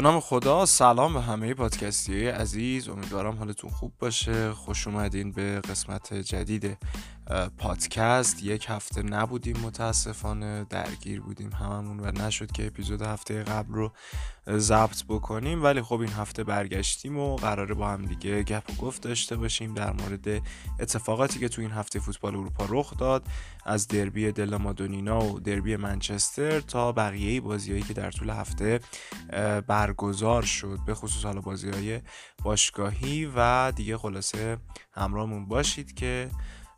به نام خدا سلام به همه پادکستی عزیز. امیدوارم حالتون خوب باشه. خوش اومدین به قسمت جدید پادکست. یک هفته نبودیم متاسفانه درگیر بودیم هممون و نشد که اپیزود هفته قبل رو ضبط بکنیم. ولی خب این هفته برگشتیم و قراره با هم دیگه گپ و گفت داشته باشیم در مورد اتفاقاتی که تو این هفته فوتبال اروپا رخ داد از دربی دل مادونینا و دربی منچستر تا بقیه بازیهایی که در طول هفته برگزار شد. به خصوص حالا بازی های باشگاهی و دیگه خلاصه همراهمون باشید که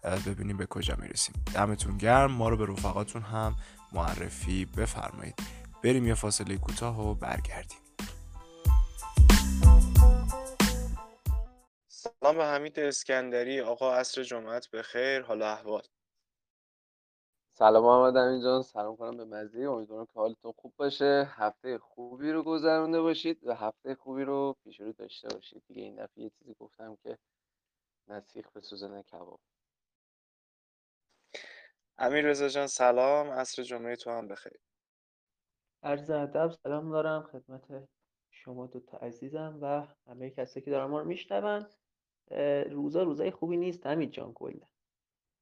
ببینیم به کجا می‌رسیم. دمتون گرم. ما رو به رفقاتون هم معرفی بفرمایید. بریم یه فاصله کوتاه و برگردیم. سلام به حمید اسکندری. آقا عصر جمعت بخیر. حالا احوال؟ سلام محمد امین جان. سلام کنم به مزی امیدوارم که حالتون خوب باشه. هفته خوبی رو گذرونده باشید و هفته خوبی رو پیش رو داشته باشید. دیگه این دفعه یه چیزی گفتم که نسیخ به سوزن کباب. امیر رضا جان سلام. عصر جمعه تو هم بخیر. عرض ادب سلام دارم خدمت شما دوتا عزیزم و همه کسی که دارن ما رو میشنون. روزا روزای خوبی نیست همین جان کلا.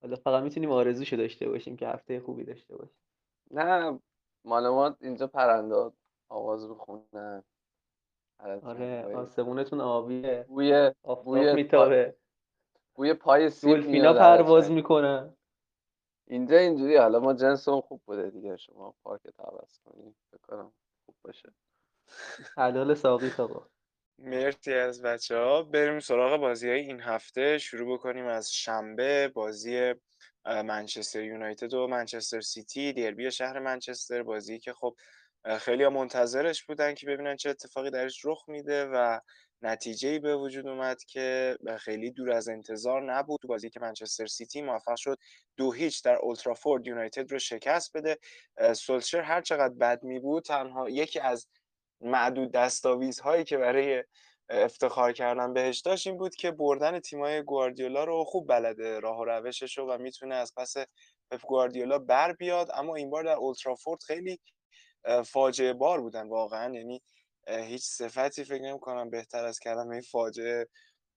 حالا فقط می‌تونیم آرزوشو داشته باشیم که هفته خوبی داشته باشیم. نه مال ما اینجا پرنده آواز بخونن آره آسمونتون آبیه. بوی بوی میتابه. بوی پای سیب دلفینا پرواز می‌کنن اینجا اینجوری حالا ما جنس اون خوب بوده دیگه شما پارک عوض کنید بکنم خوب باشه. حلال ساقی آقا مرسی از بچه ها بریم سراغ بازی های این هفته. شروع بکنیم از شنبه بازی منچستر یونایتد و منچستر سیتی. دربی شهر منچستر بازی که خب خیلی منتظرش بودن که ببینن چه اتفاقی درش رخ میده و نتیجه به وجود اومد که خیلی دور از انتظار نبود. بازی که منچستر سیتی موفق شد دو هیچ در اولترافورد یونایتد رو شکست بده. سولشر هر چقدر بد می بود تنها یکی از معدود دستاویزهایی که برای افتخار کردن بهش داشت این بود که بردن تیمای گواردیولا رو خوب بلده راه و روشش رو و می‌تونه از پس پپ گواردیولا بر بیاد. اما این بار در اولدترافورد خیلی فاجعه بار بودن واقعا. یعنی هیچ صفتی فکر نمی کنم بهتر از کلمه فاجعه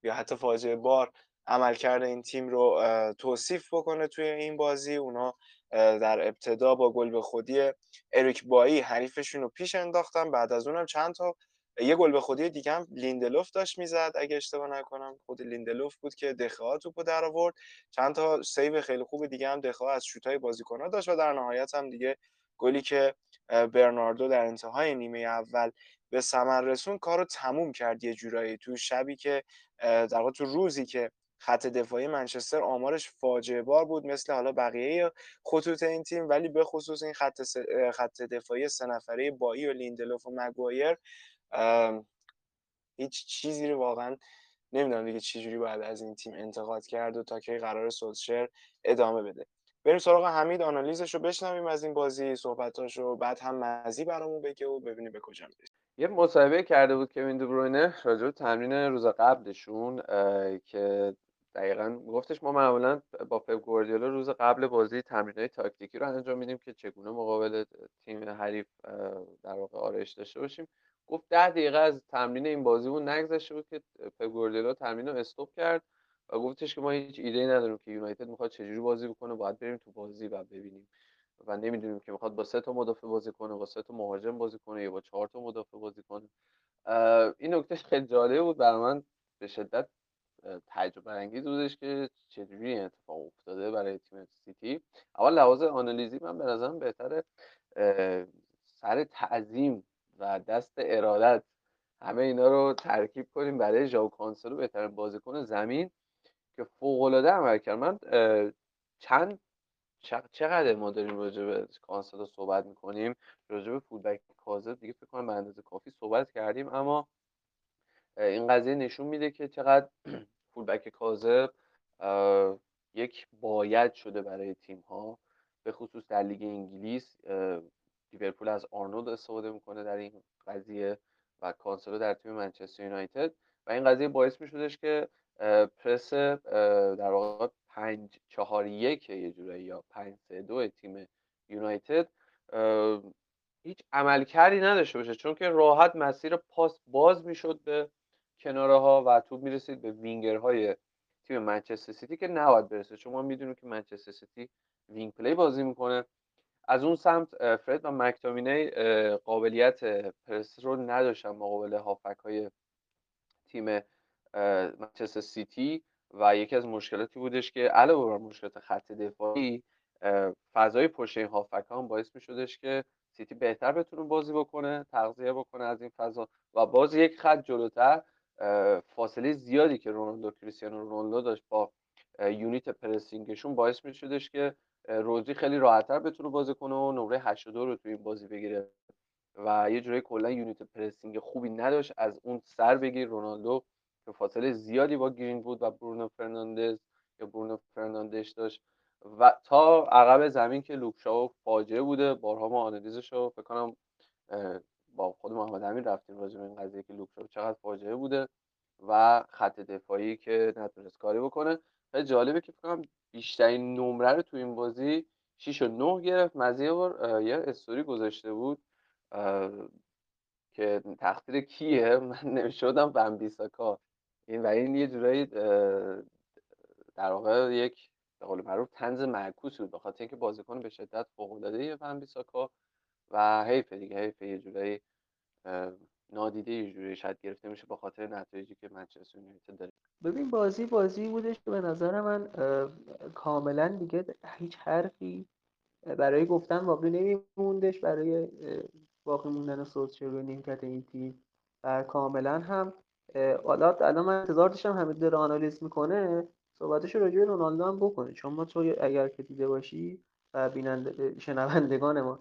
یا حتی فاجعه بار عملکرد این تیم رو توصیف بکنه توی این بازی. اونا در ابتدا با گل به خودی اریک بایی حریفشون رو پیش انداختن. بعد از اونم چند تا یه گل به خودی دیگه هم لیندلوف داشت می‌زد اگه اشتباه نکنم. خود لیندلوف بود که دخئا توپو در آورد. چند تا save خیلی خوب دیگه هم دخئا از شوتای بازیکن‌ها داشت و در نهایت هم دیگه گلی که برناردو در انتهای نیمه اول به ثمر رسون کارو تموم کرد یه جورایی تو شبی که در واقع تو روزی که خط دفاعی منچستر آمارش فاجعه بار بود مثل حالا بقیه خطوط این تیم ولی به خصوص این خط, خط دفاعی سه نفره بایی و لیندلوف و مگوایر هیچ چیزی رو واقعا نمی‌دونم دیگه چجوری باید از این تیم انتقاد کرد و تا که قرار سولشر ادامه بده. بریم سراغ حمید آنالیزش رو بشنویم از این بازی صحبتاش رو بعد هم مزی برامون بگه و ببینیم به کجا می‌رسیم. یه مصاحبه کرده بود کوین دوبروینه راجع به تمرین روز قبلشون که دقیقا گفتش ما معمولا با پپ گواردیولا روز قبل بازی تمرین های تاکتیکی رو انجام میدیم که چگونه مقابل تیم حریف در واقع آرایش داشته باشیم. گفت ده دقیقه از تمرین این بازیمون نگذشته بود که پپ گواردیولا تمرین رو استوب کرد و گفتش که ما هیچ ایده ای نداریم که یونایتد می‌خواد چجوری بازی بکنه باید بریم تو بازی و ببینیم. و نمی‌دونیم که می‌خواد با سه تا مدافع بازی کنه با سه تا مهاجم بازی کنه یا با چهار تا مدافع بازی کنه. این نکتهش خیلی جالب بود. برای من به شدت تجربه انگیز بودش که چجوری این اتفاق افتاده برای تیم سیتی. از لحاظ آنالیزی من به نظرم بهتره. سر تعظیم و دست ارادت همه اینا رو ترکیب کنیم برای ژائو کانسلو بهترین بازیکن زمین که فوق العاده عمل کرد. من چند چقدر ما داریم راجع به کانسلو صحبت می‌کنیم؟ راجع به fullback دیگه فکر کنم به اندازه کافی صحبت کردیم اما این قضیه نشون میده که چقدر fullback کاذب یک باید شده برای تیم ها به خصوص در لیگ انگلیس لیورپول از آرنولد استفاده می‌کنه در این قضیه و کانسلو در تیم منچستر یونایتد و این قضیه باعث میشدش که پرس در واقع پنج چهار یک یه جورایی یا پنج سه دو تیم یونایتد هیچ عملکردی نداشته باشه. چون که راحت مسیر پاس باز می‌شد به کناره ها و توپ می‌رسید به وینگرهای تیم منچستر سیتی که نباید برسه. چون ما می‌دونیم که منچستر سیتی wing play بازی می‌کنه. از اون سمت فرد و مکتامینی قابلیت پرس رو نداشتن مقابل هافبک های تیم منچستر سیتی. و یکی از مشکلاتی بودش که علاوه بر مشکلات خط دفاعی فضای پشت این هافبک هم باعث می شدش که سیتی بهتر بتونه بازی بکنه تغذیه بکنه از این فضا. و باز یک خط جلوتر فاصله زیادی که رونالدو کریستیانو رونالدو داشت با unit pressing شون باعث می شدش که رودری خیلی راحتتر بتونه بازی کنه و نمره 82 رو توی این بازی بگیره. و یه جوری کلا unit pressing خوبی نداشت از اون سر بگیر رونالدو که فاصله زیادی با گرینوود و برونو فرناندز یا برونو فرناندش داشت. و تا عقب زمین که لوکشاو فاجعه بوده بارها ما آنالیزش رو فکر کنم با خود محمد امین رفتیم راجع به این قضیه که لوکشاو چقدر فاجعه بوده و خط دفاعی که نتونست کاری بکنه. خیلی جالبه که فکر کنم بیشترین نمره رو تو این بازی 6 و 9 گرفت. مزیه بار یه استوری گذاشته بود که تقدیر کیه؟ من نمی‌شدم. بمبیساکا این و این یه جورایی در واقع یک به قول معروف تنز معکوس بود بخاطر اینکه بازیکن به شدت فوق العاده بمبیساکا و حیف دیگه حیف یه جورایی نادیده یه جوری شاید گرفته میشه به خاطر نتایجی که منچستر یونایتد داره. ببین بازی بازی بودش که به نظر من کاملا دیگه هیچ حرفی برای گفتن باقی نمیموندش برای باقی موندن سوسچر روی نیمکت این تیم و کاملا هم حالا الان من انتظار داشتم همه داره آنالیز می‌کنه صحبتش راجع به رونالدو هم بکنه. چون ما تو اگر که دیده باشی و بیننده شنوندگان ما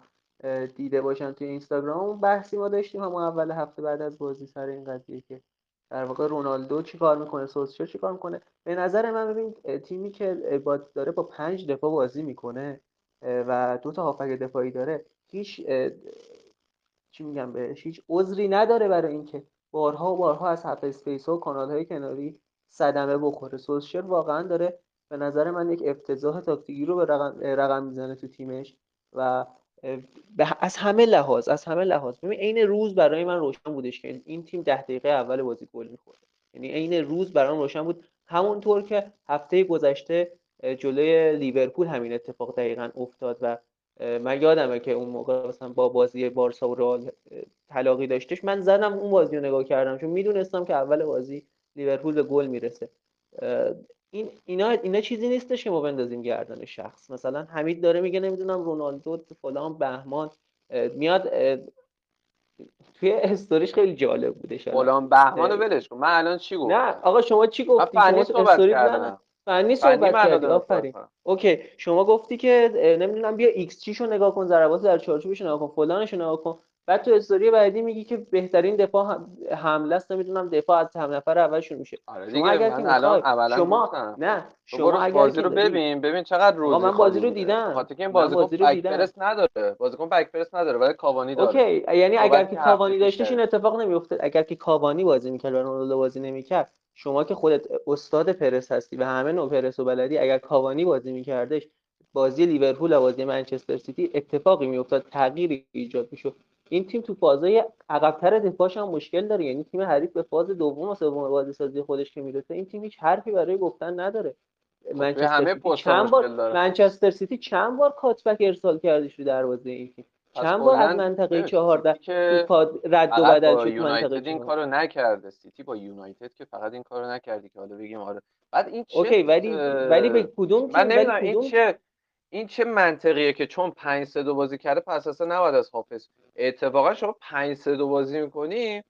دیده باشن توی اینستاگرام بحثی ما داشتیم هم اول هفته بعد از بازی سر این قضیه که در واقع رونالدو چی کار می‌کنه سولشر چی کار می‌کنه. به نظر من ببین تیمی که با داره با پنج دفاع بازی می‌کنه و دو تا هافبک دفاعی داره هیچ چی میگم بهش هیچ عذری نداره برای اینکه بارها و بارها از half space ها و کانال های کناری صدمه بخوره. سولشر واقعا داره به نظر من یک افتضاح تاکتیکی رو به رقم, رقم می‌زنه تو تیمش و از همه لحاظ از همه لحاظ. ببین عین روز برای من روشن بودش که این تیم ده دقیقه اول بازی گل می‌خوره یعنی عین روز برام روشن بود. همونطور که هفته گذشته جلوی لیورپول همین اتفاق دقیقا افتاد و من یادمه که اون موقع مثلا با بازی بارسا و رئال تلاقی داشتش. من زدم اون بازی رو نگاه کردم چون می‌دونستم که اول بازی لیورپول به گل می‌رسه. این اینا اینا چیزی نیستش که ما بندازیم گردن شخص. مثلا حمید داره میگه نمی‌دونم رونالدو فلان بهمان میاد توی استوریش خیلی جالب بوده فلان بهمان رو ولش کن. من الان چی گفتم؟ نه آقا شما چی گفتی؟ شما استوری فنی صحبت کردی آفرین. okay. شما گفتی که نمی‌دونم بیا ایکس چیشو نگاه کن ضربات در چارچوبش نگاه کن فلانش نگاه کن. بعد تو استوری بعدی میگی که بهترین دفاع حمله است نمی‌دونم دفاع از هم نفر اولشون میشه. آره شما اگر که الان شما گفتم. نه شما اگر بازی رو ببین ببین چقدر روزی من بازی رو دیدم. خاطر که این بازیکن بک پرس نداره. بازیکن بک پرس نداره ولی کاوانی داره. اوکی یعنی اگر که کاوانی داشتش این اتفاق نمیافتاد. اگر که کاوانی بازی می‌کرد و رونالدو بازی نمی‌کرد شما که خودت استاد پرس هستی و همه نوع پرس و بلدی اگر کاوانی بازی میکردش بازی لیورپول و بازی منچستر سیتی اتفاقی میافتاد تغییری ایجاد می‌شد. این تیم تو فازای عقبتر دفاعش هم مشکل داره. یعنی تیم حریف به فاز دوم و سوم بازی سازی خودش که می‌رسه این تیم هیچ حرفی برای گفتن نداره. خب، منچستر سیتی چند بار منچستر سیتی چند بار cutback ارسال کردش رو دروازه این تیم؟ چند بار از منطقه 14 که رد و بدل شد منطقه این کارو نکرده. سیتی با یونایتد که فقط این کارو نکردی که حالا بگیم آره. بعد این چه okay ولی ولی به کدوم من نمی‌دونم این چه این چه منطقیه که چون 5 3 2 بازی کرده پس اصلا نباید از half space. اتفاقا شما 5 3 2 بازی می‌کنی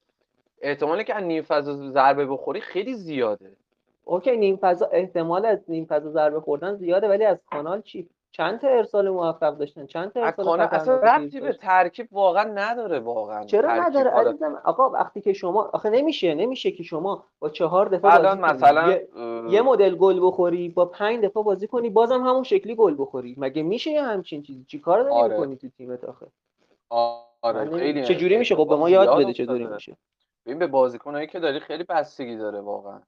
احتمالی که نیم فضا ضربه بخوری خیلی زیاده. okay نیم فضا احتمال از نیم فضا ضربه خوردن زیاده ولی از کانال چی؟ چند تا ارسال موفق داشتن؟ چند تا ارسال اصلا ربطی به ترکیب واقعا نداره واقعا. چرا نداره؟ عزیزم آقا وقتی که شما آخه نمیشه نمیشه که شما با چهار الان بازی مثلا یه... یه مدل گل بخوری با پنج دفاع بازی کنی بازم همون شکلی گل بخوری. مگه میشه یه همچین چیزی؟ چیکار داری آره. می‌کنی تو تیمت آخه؟ آره خیلی چه جوری میشه؟ خب به ما یاد بده چه جوری میشه. ببین به بازیکنایی که داری خیلی بستگی داره واقعا.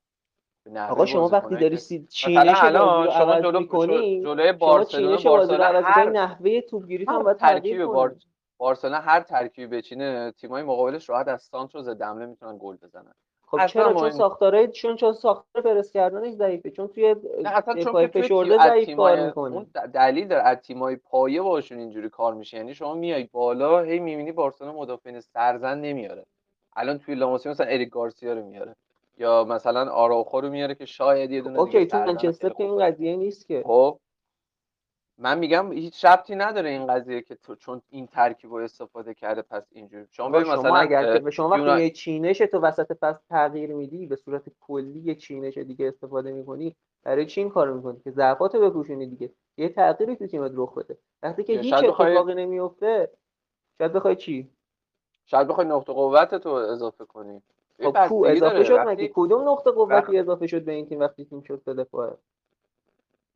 آقا شما وقتی داری سی... چینش رو عوض جلو می‌کنی جلوی شما رو عوض می‌کنی نحوه توپگیری هم باید ترکیب بار... بارسلونا هر ترکیبی بچینه تیمای مقابلش راحت از سانتر و ضد حمله می‌تونن گل بزنن. خب چرا؟ چون ساختاره چون چون ساختار پرس کردنش ضعیفه چون توی توی فشرده ضعیف کار می‌کنه. اون دلیل داره از تیمای پایه باشون اینجوری کار میشه. یعنی شما میای بالا هی می‌بینی بارسلونا مدافعین سرزن نمیاره. الان توی لاماسی مثلا اریک گارسیا رو میاره. یا مثلا آراوخو رو میاره که شاید یه دونه اوکی تو منچستر که این. قضیه نیست که. خب. من میگم هیچ ربطی نداره این قضیه که تو چون این ترکیب رو استفاده کرده پس اینجوری. شما ببین مثلا اگر که شما وقتی یه چینش تو وسط فصل تغییر میدی به صورت کلی یه چینش دیگه استفاده می‌کنی برای چی این کارو می‌کنی؟ که ضعفات رو بپوشونی دیگه. یه تغییری تو تیمت رخ بده. وقتی که هیچ شاید بخوای- اتفاقی نمیفته شاید بخوای چی؟ شاید بخوای نقطه قوت تو اضافه کنی. خب کو اضافه. شد مگه؟ کدوم نقطه قوتی اضافه شد به این تیم وقتی تیم شد دفاع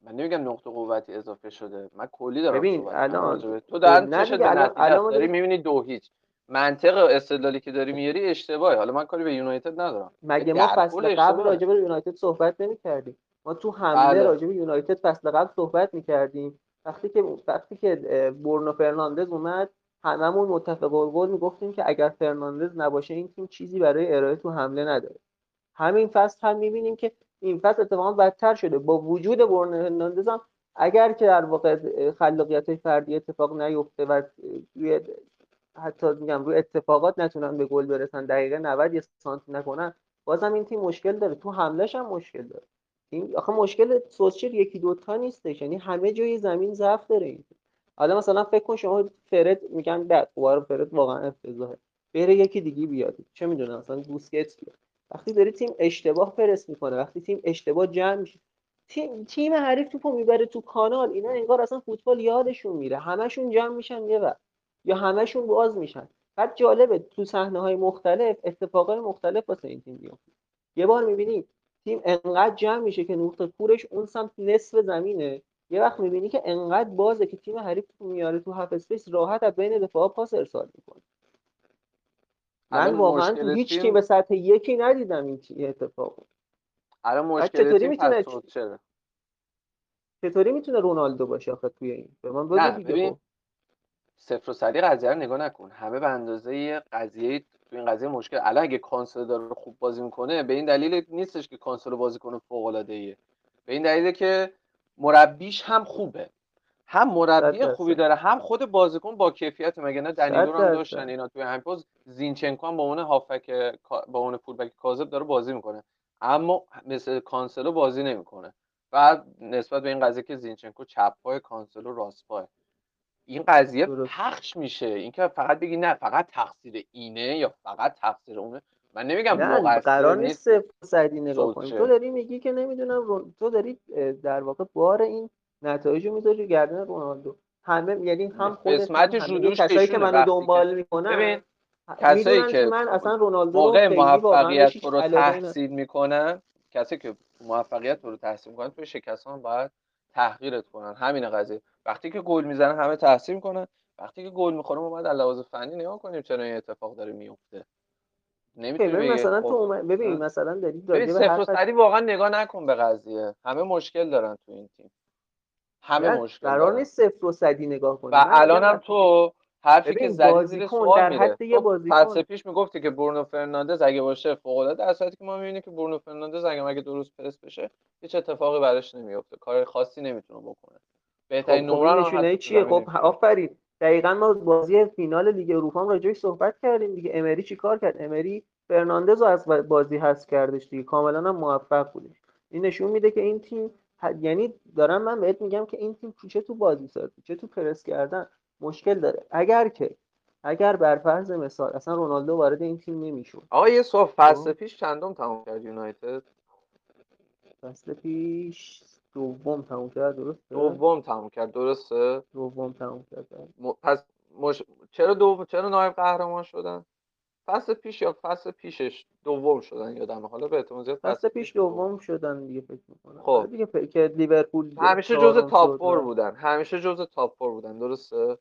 من نمیگم نقطه قوتی اضافه شده. من کلی دارم ببین، الان- تو خب دارن به الان- نتیجه الان داری می‌بینی دو هیچ. منطق استدلالی که داری میاری اشتباهه. حالا من کاری به یونایتد ندارم. مگه در ما فصل قبل. راجع به یونایتد صحبت نمی‌کردیم. ما تو حمله. راجع به یونایتد فصل قبل صحبت می‌کردیم. وقتی که وقتی که اه، برونو فرناندز اومد هممون متفق. القول می‌گفتیم که اگر فرناندز نباشه این تیم چیزی برای ارائه تو حمله نداره. همین فصل هم می‌بینیم که این فصل اتفاقا بدتر شده. با وجود فرناندز هم اگر که در واقع خلاقیت فردی اتفاق نیفته و روی حتی میگم روی اتفاقات نتونن به گل برسن دقیقه 90 یه سانتی نکنن بازم این تیم مشکل داره. تو حملهش هم مشکل داره. این آخه مشکل سوسچر یکی دوتا نیستش. یعنی همه جای زمین ضعف داره این تیم. حالا مثلا فکر کن شما فرد میگن بعد دوباره فرد واقعا افتضاحه. بره یکی دیگه بیاد. چه می‌دونم مثلا بوسکتس بیاد. وقتی داری تیم اشتباه پرس می‌کنه وقتی تیم اشتباه جمع میشه تیم تیم حریف توپو می‌بره تو کانال. اینا انگار اصلا فوتبال یادشون میره. همشون جمع میشن یه وقت یا همشون باز میشن. بعد جالبه تو صحنه های مختلف اتفاقای مختلف واسه این تیم میفته یه بار می‌بینی تیم انقدر جمع میشه که نقطه کورش اون سمت نصف زمینه. یه وقت می‌بینی که انقدر بازه که تیم حریف تو میاره تو half space راحت از بین دفاع پاس ارسال می‌کنه. من الان واقعا تو هیچ تیم- تیم به سطح یکی ندیدم این اتفاقو الان مشکل چطوری تیم میتونه- چطوری می‌تونه رونالدو باشه آخه توی این؟ به من بگو دیگه ببین، خب. صفر و صدی قضیه رو نگاه نکن. همه به اندازه یه قضیه تو این قضیه مشکل. الان اگه کانسل داره خوب بازی می‌کنه به این دلیل نیستش که کانسل بازی کنه فوق العاده ایه به این دلیله که مربیش هم خوبه. هم مربی خوبی. داره هم خود بازیکن با کیفیت مگه نه دنیلو هم. داشتن اینا توی همین پوز زینچنکو هم با اون هافک با اون فولبک کاذب داره بازی می‌کنه. اما مثل کانسلو بازی نمی‌کنه. بعد نسبت به این قضیه که زینچنکو چپ پای کانسلو راست پای این قضیه درست. پخش میشه. اینکه فقط بگی نه فقط تقصیر اینه یا فقط تقصیر اونه. من نمیگم نه قرار نیست. صدی نگاه کنیم. تو داری میگی که نمی‌دونم رون- تو داری در واقع بار این نتایج رو می‌ذاری گردن رونالدو. همه یعنی هم خودت هم قسمتش رو دوش کسایی که منو دنبال می‌کنن ببین، کسایی که من اصلا رونالدو رو موقع موفقیت تو رو. تحصیل می‌کنن کسی که موفقیت تو رو تحصیل می‌کنن توی شکست هم باید تحقیرت کنن. همین قضیه. وقتی که گل می‌زنن همه تحسین می‌کنن. وقتی که گل می‌خوره ما باید لحاظ فنی نگاه کنیم چرا این اتفاق داره میفته نمی‌تونی ببین مثلا خب، تو اومد- ببین. مثلا داری به صدی واقعا نگاه نکن به قضیه. همه مشکل دارن تو این تیم. همه مشکل قرار دارن. نیست صفر و صدی نگاه کنیم و من میگم الان هم وقتی تو حرفی که زدی زیر سوال در میره. حد یه تو بازیکن- فصل پیش می‌گفتی که برونو فرناندز اگه باشه فوق العاده در صورتی که ما می‌بینیم که برونو فرناندز اگه مگه درست پرس بشه هیچ اتفاقی براش نمیفته کار خاصی نمی‌تونه بکنه. بهترین خب, خب نمره چیه؟ خب. آفرین. دقیقا ما بازی فینال لیگ اروپا هم راجعش صحبت کردیم دیگه. امری چی کار کرد؟ امری فرناندز رو از بازی حذف کردش دیگه. کاملا هم موفق بودش. این نشون میده که این تیم یعنی دارم من بهت میگم که این تیم چه تو بازی سازی چه تو پرس کردن. مشکل داره. اگر که اگر بر فرض مثال اصلا رونالدو وارد این تیم نمی‌شد. آقا یه سوال فصل خب. پیش چندم تموم کرد یونایتد؟ فصل پیش دوم تموم کرد درسته؟ دوم تموم کرد درسته؟ دوم تموم کرد م- پس مش... چرا دوم چرا نایب قهرمان شدن؟ فصل پیش یا فصل پیشش دوم شدن یادمه حالا به احتمال زیاد فصل پیش دوم. شدن دیگه فکر می‌کنم. خب. دیگه ف- که لیورپول همیشه جز چهارم تاپ شد فور و- بودن. همیشه جز تاپ فور بودن. درسته؟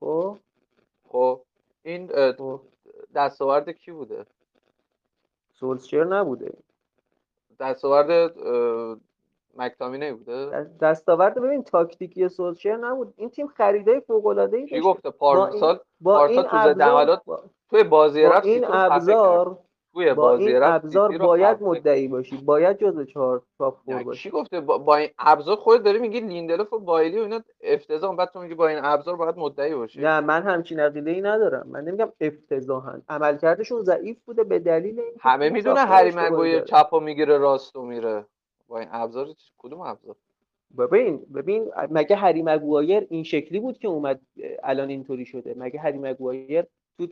خب. خب. این خب. دستاورد کی بوده؟ سولشر نبوده. دستاورد مکتامینه بوده دستاورد ببین تاکتیکی سولشر نبود. این تیم خریدای فوق العاده ای گفته؟ پارسال؟ با این این پارسال تو ابزار با, توی بازی با رفت این. ابزار توی با بازی این ابزار باید مدعی باشی. باید جزو چهار top four باشی. کی گفته؟ با, با این ابزار خودت داری میگی لیندلوف و بایلی و اینا افتضاح بعد تو میگی با این ابزار باید مدعی باشی. نه من همچین عقیده ای ندارم. من نمیگم افتضاحن. عملکردشون ضعیف بوده به دلیل همه می‌دونه هری داره. چپو می‌گیره راستو میره. با این ابزار کدوم ابزار؟ ببین ببین مگه هری مگوایر این شکلی بود که اومد الان اینطوری شده؟ مگه هری مگوایر تو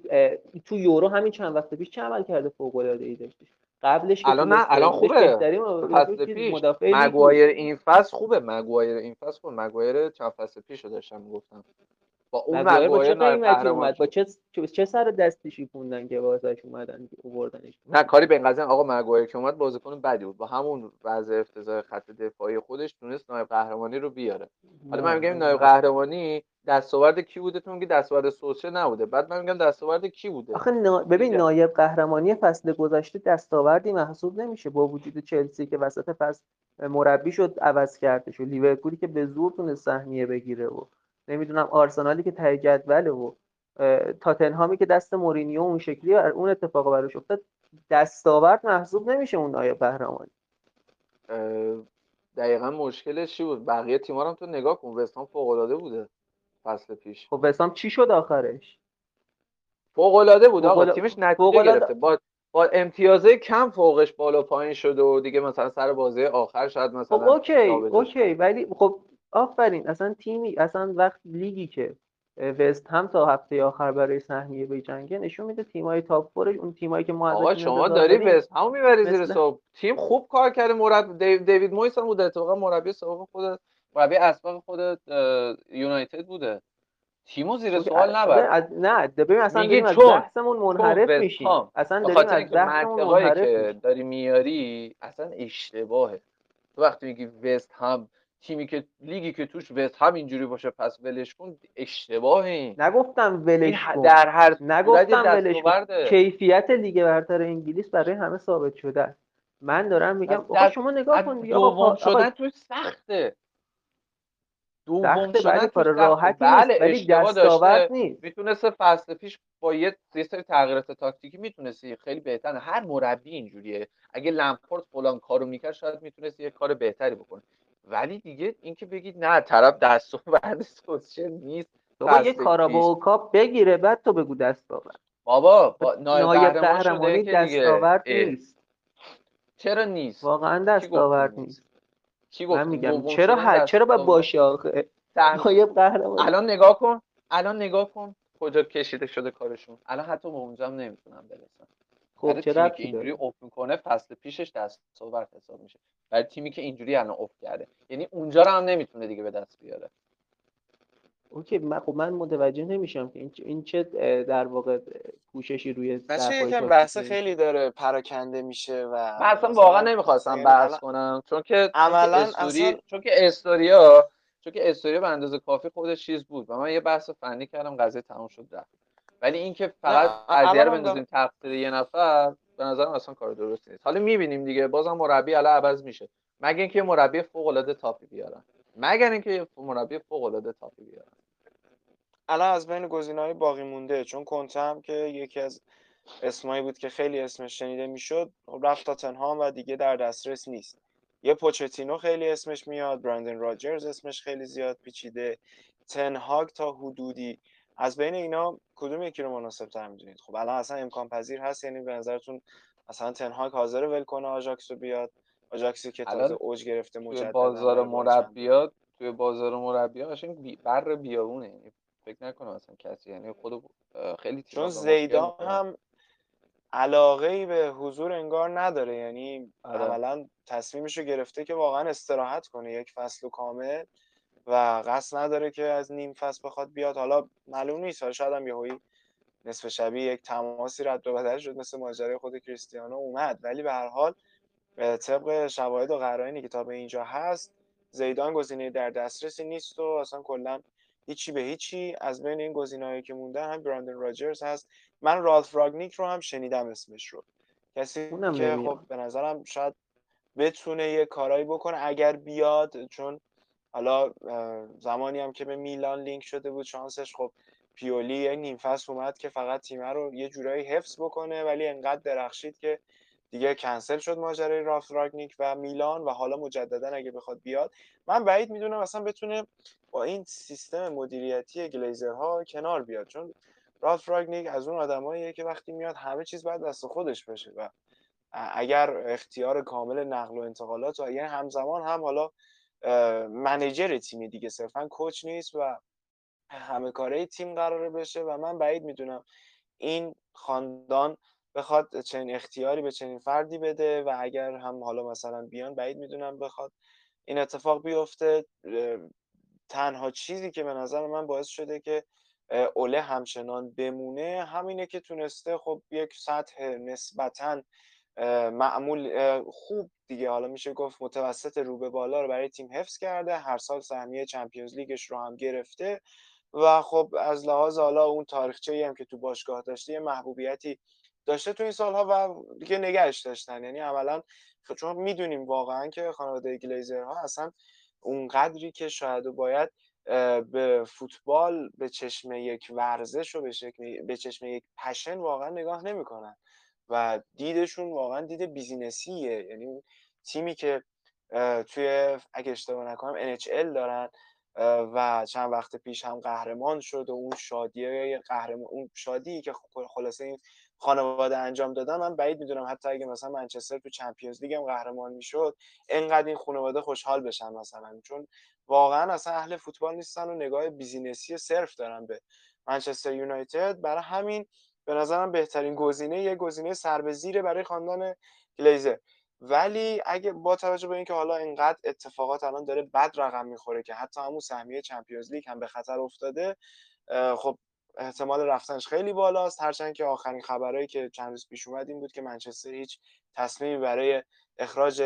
تو یورو همین چند وقت پیش چه عمل کرده فوق العاده ای داشتش؟ قبلش الان نه الان خوبه. فصل پیش. مگوایر این فصل خوبه. مگوایر این فصل خوبه مگوایر چند فصل پیش رو داشتم می‌گفتم. با اون مگوایر نایب اومد؟ با. چه چه- سر دستی شیپوندن که واسش اومدن که آوردنش؟ نه کاری به این قضیه آقا مگوایر که اومد بازیکن بدی بود. با همون وضع افتضاح خط دفاعی خودش تونست نایب قهرمانی رو بیاره. حالا من میگم نایب قهرمانی دستاورد کی بوده؟ تو میگی دستاورد سوسه نبوده. بعد من میگم دستاورد کی بوده؟ آخه نا... ببین. نایب قهرمانی فصل گذشته دستاوردی محسوب نمیشه. با وجود چلسی که وسط فصل مربی شد عوض کردش. و لیورپولی که به زور تونست سهمیه بگیره و نمی‌دونم آرسنالی که ته جدوله و تاتنهامی که دست مورینیو اون شکلی اون اتفاق براش افتاد دستاورد محسوب نمیشه اون نایب قهرمانی دقیقا مشکلش چی بود؟ بقیه هم تو نگاه کن وستهام فوق العاده بوده فصل پیش. خب وستهام چی شد آخرش؟ فوق العاده بود آقا تیمش نتیجه فوق‌العاده- گرفته. با با امتیازه کم فوقش بالا پایین شده و دیگه مثلا سر بازی آخر شاید مثلا خب okay okay ولی خب آفرین اصلا تیمی اصلا وقت لیگی که وستهام تا هفته آخر برای سهمیه به جنگه نشون میده تیمای top four ش اون تیمایی که ما آقا شما داری وستهامو می‌بری زیر سوال تیم خوب کار کرده مربی دیو- دیوید مویس هم بود اتفاقا مربی سابق خود مربی اسبق خود یونایتد بوده. تیمو زیر سوال نبر. از- نه ببین اصلا داریم از چون- بحثمون چون منحرف میشیم. اصلا داریم از بحثمون منحرف که داری میاری اصلا اشتباهه. تو وقتی میگی وست هم تیمی که لیگی که توش وست هم اینجوری باشه پس ولش کن اشتباهه این. نگفتم ولش کن. در هر نگفتم ولش کن. کیفیت لیگ برتر انگلیس برای همه ثابت شده. است من دارم میگم آقا شما نگاه کن دیگه آقا شدن توش سخته. دوم شدن بله کار سخته. راحتی بله ولی اشتباه دستاورد نیست. می‌تونسته فصل پیش با یه سری تغییرات تاکتیکی می‌تونستی خیلی بهتر. هر مربی اینجوریه. اگه لمپارد فلان کارو می‌کرد شاید می‌تونست یه کار بهتری بکنه. ولی دیگه اینکه بگید نه طرف دست و بعد سوسیال نیست بابا یه فصل کاراباو پیش. کاپ بگیره بعد تو بگو دستاورد. بابا با نایب قهرمان قهرمانی دستاورد نیست. چرا نیست؟ واقعا دستاورد نیست. کی گفته من میگم چرا شدن ه... چرا باید؟ باشه آخه؟ نایب قهرمانی الان نگاه کن الان نگاه کن کجا کشیده شده کارشون. الان حتی به اونجا هم نمی‌تونن برسن خب برای چه تیمی که اینجوری افت می‌کنه فصل پیشش دستاورد حساب میشه. برای تیمی که اینجوری الان افت کرده. یعنی اونجا رو هم نمی‌تونه دیگه به دست بیاره. اوکی من خب من متوجه نمیشم که این چه, این چه اه، در واقع پوششی روی بچه یکم بحث میشه. خیلی داره پراکنده میشه و من اصلا واقعا نمی‌خواستم بحث کنم چون که چون که عملاً استوری اصلا- چون که استوریا چون که استوریا به اندازه کافی خودش چیز بود و من یه بحث فنی کردم قضیه تموم شد رفت. ولی اینکه فقط قضیه رو بندازیم تقصیر یه نفر به نظرم اصلا کار درستی نیست. حالا می‌بینیم دیگه بازم مربی حالا عوض میشه. مگه اینکه مربی فوق العاده تاپی بیارن. مگر اینکه مربی فوق العاده تاپی بیارن. الان از بین گزینه‌های باقی مونده چون کنته هم که یکی از اسمایی بود که خیلی اسمش شنیده می‌شد رفت تاتنهام و دیگه در دسترس نیست. یه پوچتینو خیلی اسمش میاد براندن راجرز اسمش خیلی زیاد پیچیده تنهاگ تا حدودی از بین اینا کدوم یکی رو مناسب تر می‌دونید خب الان اصلا امکان پذیر هست یعنی به نظرتون مثلا تنهاگ حاضر ول کنه آژاکس رو بیاد آژاکسی که تازه اوج گرفته توی مجددا بازار. مربیات توی بازار مربیات قشنگ. بر بیابونه یعنی فکر نکنم اصلا کسی یعنی خود خیلی چون زیدان. هم علاقه ای به حضور انگار نداره یعنی آره. عملا تصمیمش رو گرفته که واقعا استراحت کنه یک فصل کامل و قصد نداره که از نیم فصل بخواد بیاد. حالا معلوم نیست. حالا شاید هم یهویی نصف شبیه یک تماسی رد و بدل شد. مثل ماجرای خود کریستیانو اومد. ولی به هر حال طبق شواهد و قرائنی که تا به اینجا هست زیدان گزینه در دسترسی نیست و اصلا کلا هیچی به هیچی. از بین این گزینه‌هایی که موندن هم براندن راجرز هست. من رالف راگنیک رو هم شنیدم اسمش رو. کسی که. خب به نظرم شاید بتونه یه کارایی بکنه اگر بیاد چون حالا زمانی هم که به میلان لینک شده بود شانسش خب پیولی یه نیم فصل اومد که فقط تیمه رو یه جورایی حفظ بکنه ولی انقدر درخشید که دیگه کنسل شد ماجرای راف راگنیک و میلان و حالا مجددا اگه بخواد بیاد. من بعید می‌دونم اصلا بتونه با این سیستم مدیریتی گلیزرها کنار بیاد چون راف راگنیک از اون آدماییه که وقتی میاد همه چیز باید دست خودش باشه و اگر اختیار کامل نقل و انتقالات و یعنی همزمان هم حالا منیجر تیمی دیگه صرفا کوچ نیست و همه کاره تیم قراره بشه و من بعید می‌دونم این خاندان بخواد چنین اختیاری به چنین فردی بده و اگر هم حالا مثلا بیان بعید می‌دونم بخواد این اتفاق بیفته. تنها چیزی که به نظر من باعث شده که اوله همچنان بمونه همینه که تونسته خب یک سطح نسبتا معمول خوب دیگه. حالا میشه گفت متوسط رو به بالا رو برای تیم حفظ کرده. هر سال سهمیه چمپیونز لیگش رو هم گرفته. و خب از لحاظ حالا اون تاریخچه هم که تو باشگاه داشته یه محبوبیتی داشته تو این سالها و دیگه نگهش داشتن. یعنی عملا چون می‌دونیم واقعا که خانواده گلیزرها اصلا اون قدری که شاید و باید به فوتبال به چشم یک ورزش و به, به چشم یک passion واقعا نگاه نمی‌کنن. و دیدشون واقعا دید business یه. یعنی تیمی که توی اگه اشتباه نکنم NHL دارن و چند وقت پیش هم قهرمان شد و اون شادی قهرمان اون شادی که خلاصه این خانواده انجام دادن من بعید می‌دونم حتی اگه مثلا منچستر تو Champions League هم قهرمان می‌شد انقدر این خانواده خوشحال بشن مثلا. چون واقعا اصلا اهل فوتبال نیستن و نگاه business ی صرف دارن به منچستر یونایتد. برای همین به نظرم بهترین گزینه یه گزینه سر به زیره برای خاندان گلیزر. ولی اگه با توجه به اینکه حالا اینقدر اتفاقات الان داره بد رقم می‌خوره که حتی همون سهمیه چمپیونز لیگ هم به خطر افتاده خب احتمال رفتنش خیلی بالاست. هرچند که آخرین خبرهایی که چند روز پیش اومد این بود که منچستر هیچ تصمیمی برای اخراج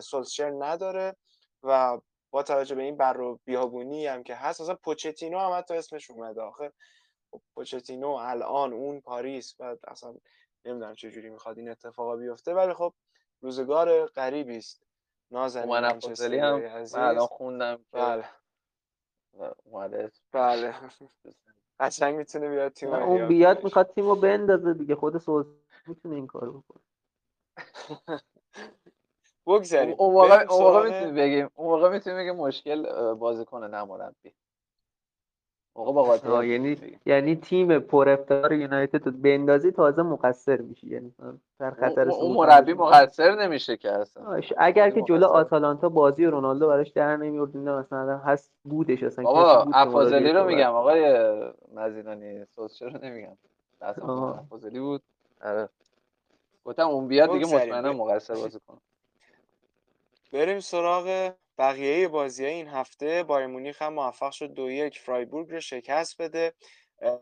سولشر نداره و با توجه به این بر و بیابونی هم که هست مثلا پوچتینو هم حتی اسمش اومده. آخه پوچتینو الان اون پاریس و اصلا نمی‌دونم چه جوری می‌خواد این اتفاقا بیفته ولی خب روزگار غریبی است. نازنین منچستری هم. الان خوندم بله. اومده. بله. قشنگ می‌تونه بیاد تیم اون بیاد می‌خواد تیمو بندازه دیگه. خود سوز می‌تونه این کارو بکنه. بگذاریم. اون موقع می‌تونیم بگیم. اون موقع می‌تونیم بگیم مشکل بازیکن نه مربی موقع با یعنی یعنی تیم پر افتخار یونایتد رو بندازی تازه مقصر میشی. یعنی در خطر اون مربی مقصر نمیشه که اصلا. اگر که جلو آتالانتا بازی رونالدو براش در نمیورد مثلا هست بودش اصلا بابا افاضلی رو میگم آقای مزیدانی سوسچر رو نمیگم. افاضلی بود. آره. گفتم اون بیاد دیگه مطمئنا مقصر بازی کنه. بریم سراغ بقیه بازی این هفته بایر مونیخ هم موفق شد دو یک فرایبورگ رو شکست بده.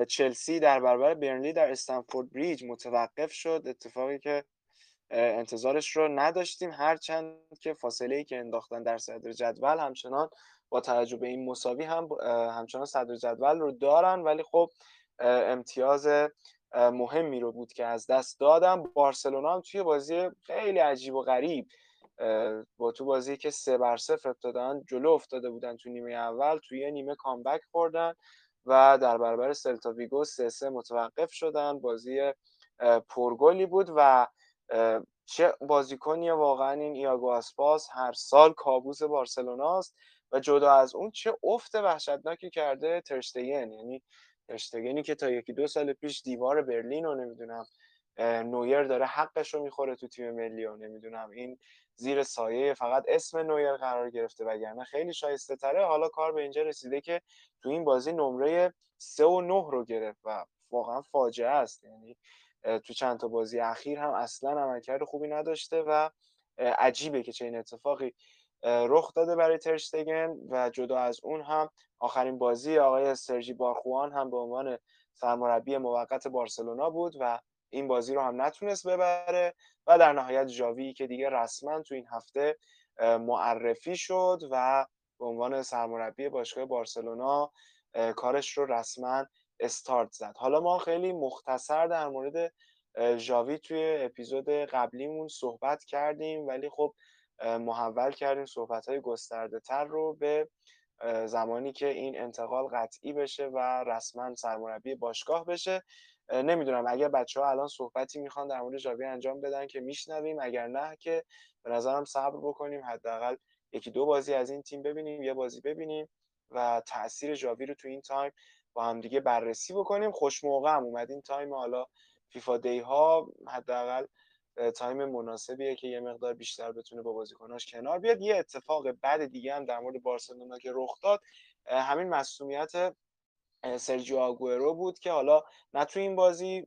چلسی در برابر برنلی در استنفورد بریج متوقف شد. اتفاقی که انتظارش رو نداشتیم. هرچند که فاصله ای که انداختن در صدر جدول همچنان با توجه به این مساوی هم همچنان صدر جدول رو دارن. ولی خب امتیاز مهمی رو بود که از دست دادم بارسلونا هم توی بازی خیلی عجیب و غریب با تو بازی که سه بر صفر ابتدان جلو افتاده بودن تو نیمه اول توی نیمه کامبک خوردن و در برابر سلتا ویگو سه سه متوقف شدن. بازی پرگلی بود و چه بازیکنی واقعا این ایاگو اسپاس؟ هر سال کابوس بارسلوناست و جدا از اون چه افت وحشتناکی کرده ترشتگن یعنی ترشتگنی که تا یکی دو سال پیش دیوار برلین رو نمی‌دونم نویر داره حقش رو می‌خوره تو تیم ملی و نمی‌دونم این زیر سایه فقط اسم نویر قرار گرفته وگرنه خیلی شایسته تره. حالا کار به اینجا رسیده که تو این بازی نمره 3 و 9 رو گرفت و واقعا فاجعه است. یعنی تو چند تا بازی اخیر هم اصلا عملکرد خوبی نداشته و عجیبه که چه این اتفاقی رخ داده برای ترشتگن و جدا از اون هم آخرین بازی آقای سرژی بارخوان هم به عنوان سرمربی موقت بارسلونا بود و این بازی رو هم نتونست ببره و در نهایت جاوی که دیگه رسما تو این هفته معرفی شد و به عنوان سرمربی باشگاه بارسلونا کارش رو رسما استارت زد. حالا ما خیلی مختصر در مورد ژاوی توی اپیزود قبلیمون صحبت کردیم ولی خب محول کردیم صحبت های گسترده تر رو به زمانی که این انتقال قطعی بشه و رسما سرمربی باشگاه بشه. نمی‌دونم. اگر بچه ها الان صحبتی می‌خوان در مورد جاوی انجام بدن که میشنویم. اگر نه که به نظرم صبر بکنیم. حداقل یکی دو بازی از این تیم ببینیم یه بازی ببینیم و تاثیر جاوی رو تو این تایم با هم دیگه بررسی بکنیم. خوش موقع هم اومد این time. حالا FIFA day ها حداقل time مناسبیه که یه مقدار بیشتر بتونه با بازیکناش کنار بیاد. یه اتفاق بد دیگه هم در مورد بارسلونا که رخ داد. همین مصدومیت سرجیو آگوئرو بود که حالا نه تو این بازی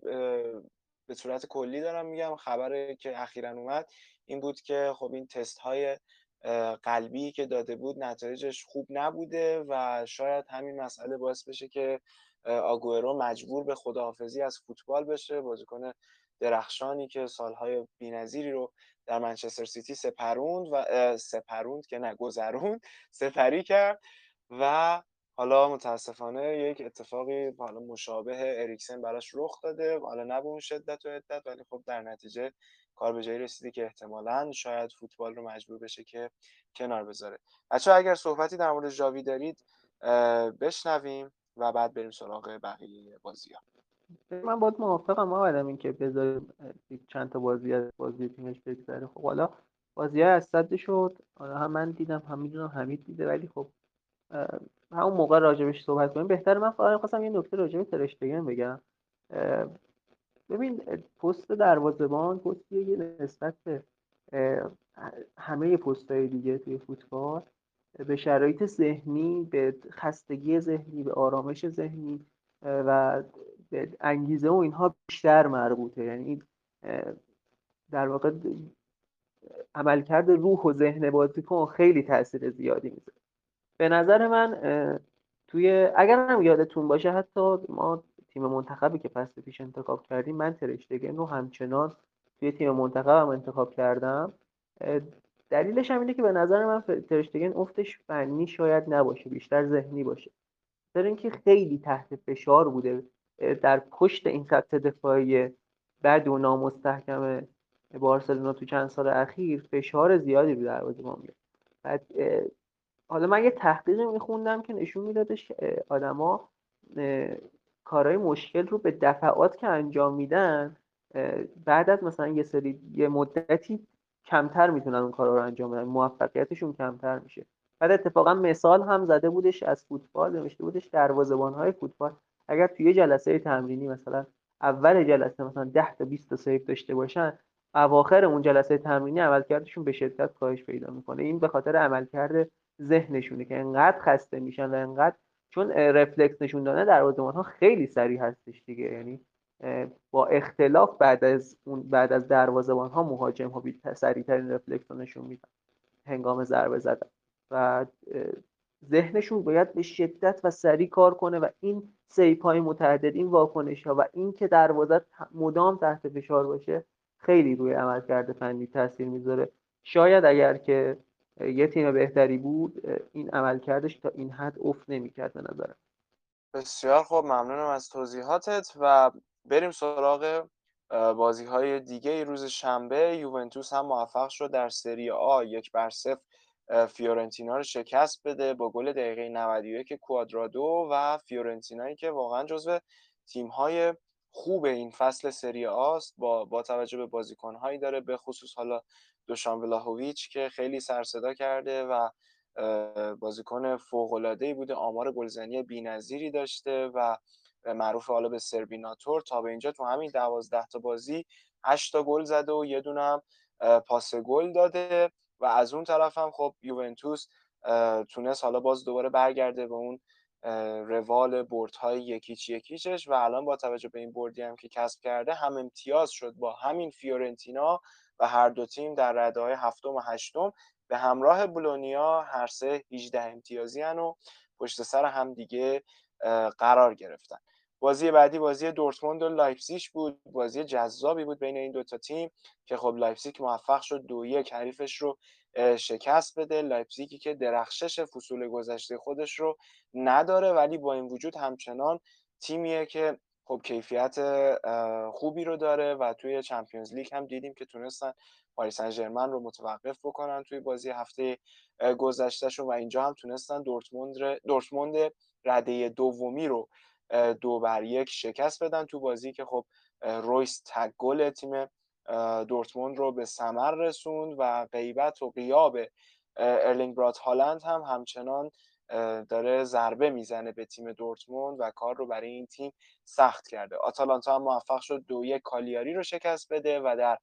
به صورت کلی دارم میگم خبره که اخیرا اومد این بود که خب این تست های قلبی که داده بود نتایجش خوب نبوده و شاید همین مسئله باعث بشه که آگورو مجبور به خداحافظی از فوتبال بشه. بازیکن درخشانی که سالهای بینظیری رو در منچستر سیتی سپروند و سپروند که نه گذروند سپری کرد و حالا متاسفانه یک اتفاقی حالا مشابه اریکسن براش رخ داده. حالا نه به اون شدت و عدت ولی خب در نتیجه کار به جایی رسیده که احتمالا شاید فوتبال رو مجبور بشه که کنار بذاره. بچه اگر صحبتی در مورد جاوی دارید بشنویم و بعد بریم سراغ بقیه بازی ها من باید موافقم آدم این که بذاریم چند تا بازی از بازی تیمش بگذره. خب حالا بازی های از صد شد. هم من دیدم هم می‌دونم حمید دیده ولی خب همون موقع راجبش صحبت کنیم بهتر من فقط خواستم یه نکته راجب ترشتگن بگم ببین پست دروازه‌بان پستیه که نسبت به همه پست‌های دیگه توی فوتبال به شرایط ذهنی به خستگی ذهنی به آرامش ذهنی و به انگیزه و اینها بیشتر مربوطه. یعنی در واقع عملکرد روح و ذهن بازیکن خیلی تاثیر زیادی می‌ذاره. به نظر من توی اگر هم یادتون باشه حتی ما تیم منتخبی که فصل پیش انتخاب کردیم من ترشتگن رو همچنان توی تیم منتخبم انتخاب کردم. دلیلش هم اینه که به نظر من ترشتگن افتش فنی شاید نباشه بیشتر ذهنی باشه. در اینکه خیلی تحت فشار بوده در پشت این خط دفاعی بد و نامستحکم بارسلونا تو چند سال اخیر فشار زیادی رو دروازه ما میاد بعد حالا من یه تحقیقی میخوندم که نشون میدادش که آدما کارهای مشکل رو به دفعات که انجام میدن بعد از مثلا یه سری یه مدتی کمتر می‌تونن اون کارا رو انجام بدن. موفقیتشون کمتر میشه. بعد اتفاقا مثال هم زده بودش از فوتبال نوشته بودش دروازه‌بان های فوتبال. اگر توی جلسه تمرینی مثلا اول جلسه مثلا 10 تا 20 تا سیو داشته باشن اواخر اون جلسه تمرینی عملکردشون به شدت کاهش پیدا می‌کنه. این به خاطر عملکرد ذهنشونه که انقدر خسته میشن و انقدر چون رفلکس نشون دادن دروازه‌بان ها خیلی سریع هستش دیگه. یعنی با اختلاف بعد از اون بعد از دروازه‌بان ها مهاجم ها سریع ترین رفلکس رو نشون میدن. هنگام ضربه زدن. و ذهنشون باید به شدت و سریع کار کنه و این سیپ های متعدد این واکنش ها و این که دروازه مدام تحت فشار باشه خیلی روی عملکرد فنی تاثیر می‌ذاره. شاید اگر که یه تیم بهتری بود این عملکردش تا این حد افت نمی‌کرد به نظرم. بسیار خوب ممنونم از توضیحاتت و بریم سراغ بازی های دیگه روز شنبه یوونتوس هم موفق شد در سری آ. یک بر صفر فیورنتینا رو شکست بده با گل دقیقه 91 کوادرادو و فیورنتینایی که واقعا جزو تیم های خوب این فصل سری آست با با توجه به بازیکن داره به خصوص حالا دوشان ولاهویچ که خیلی سرصدا کرده و بازیکن فوق العاده بوده. آمار گلزنی بی‌نظیری داشته و معروف حالا به سربیناتور. تا به اینجا تو همین 12 تا بازی 8 تا گل زده و یه دونه هم پاس گل داده و از اون طرف هم خب یوونتوس تونست حالا باز دوباره برگرده به اون روال های یکیچ یکیچش و الان با توجه به این بردی هم که کسب کرده هم امتیاز شد با همین فیورنتینا و هر دو تیم در رده های هفتم و هشتم به همراه بولونیا هر سه 18 امتیازی هن و پشت سر هم دیگه قرار گرفتن. بازی بعدی بازی دورتموند و لایپزیگ بود. بازی جذابی بود بین این دوتا تیم که خب لایپزیگ موفق شد دو یک حریفش رو شکست بده. لایپزیگی که درخشش فصول گذشته خودش رو نداره ولی با این وجود همچنان تیمیه که خب کیفیت خوبی رو داره و توی Champions League هم دیدیم که تونستن پاریس سن رو متوقف بکنن توی بازی هفته گذشتهشون و اینجا هم تونستن دورتموند دورتموند رده دومی رو دو بر یک شکست بدن تو بازی که خب رویس تک گل تیم دورتموند رو به ثمر رسوند و غیبت و قیاب ارلینگ براوت هالند هم همچنان داره ضربه می‌زنه به تیم دورتموند و کار رو برای این تیم سخت کرده. آتالانتا هم موفق شد دو یک کالیاری رو شکست بده و در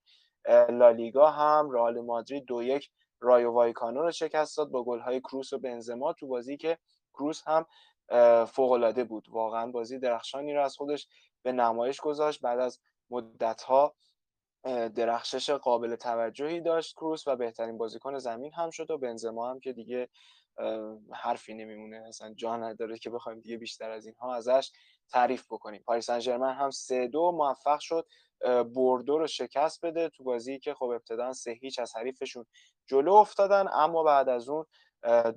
لالیگا هم رئال مادرید دو یک رایو وایکانو رو شکست داد با گل‌های کروس و بنزما تو بازی که کروس هم فوق‌العاده بود. واقعا بازی درخشانی رو از خودش به نمایش گذاشت. بعد از مدت‌ها درخشش قابل توجهی داشت کروس و بهترین بازیکن زمین هم شد و بنزما هم که دیگه حرفی نمیمونه. اصلا جا نداره که بخوایم دیگه بیشتر از اینها ازش تعریف بکنیم. پاریس سن هم سه دو موفق شد بردو رو شکست بده تو بازی که خب ابتدا سه هیچ از حریفشون جلو افتادن. اما بعد از اون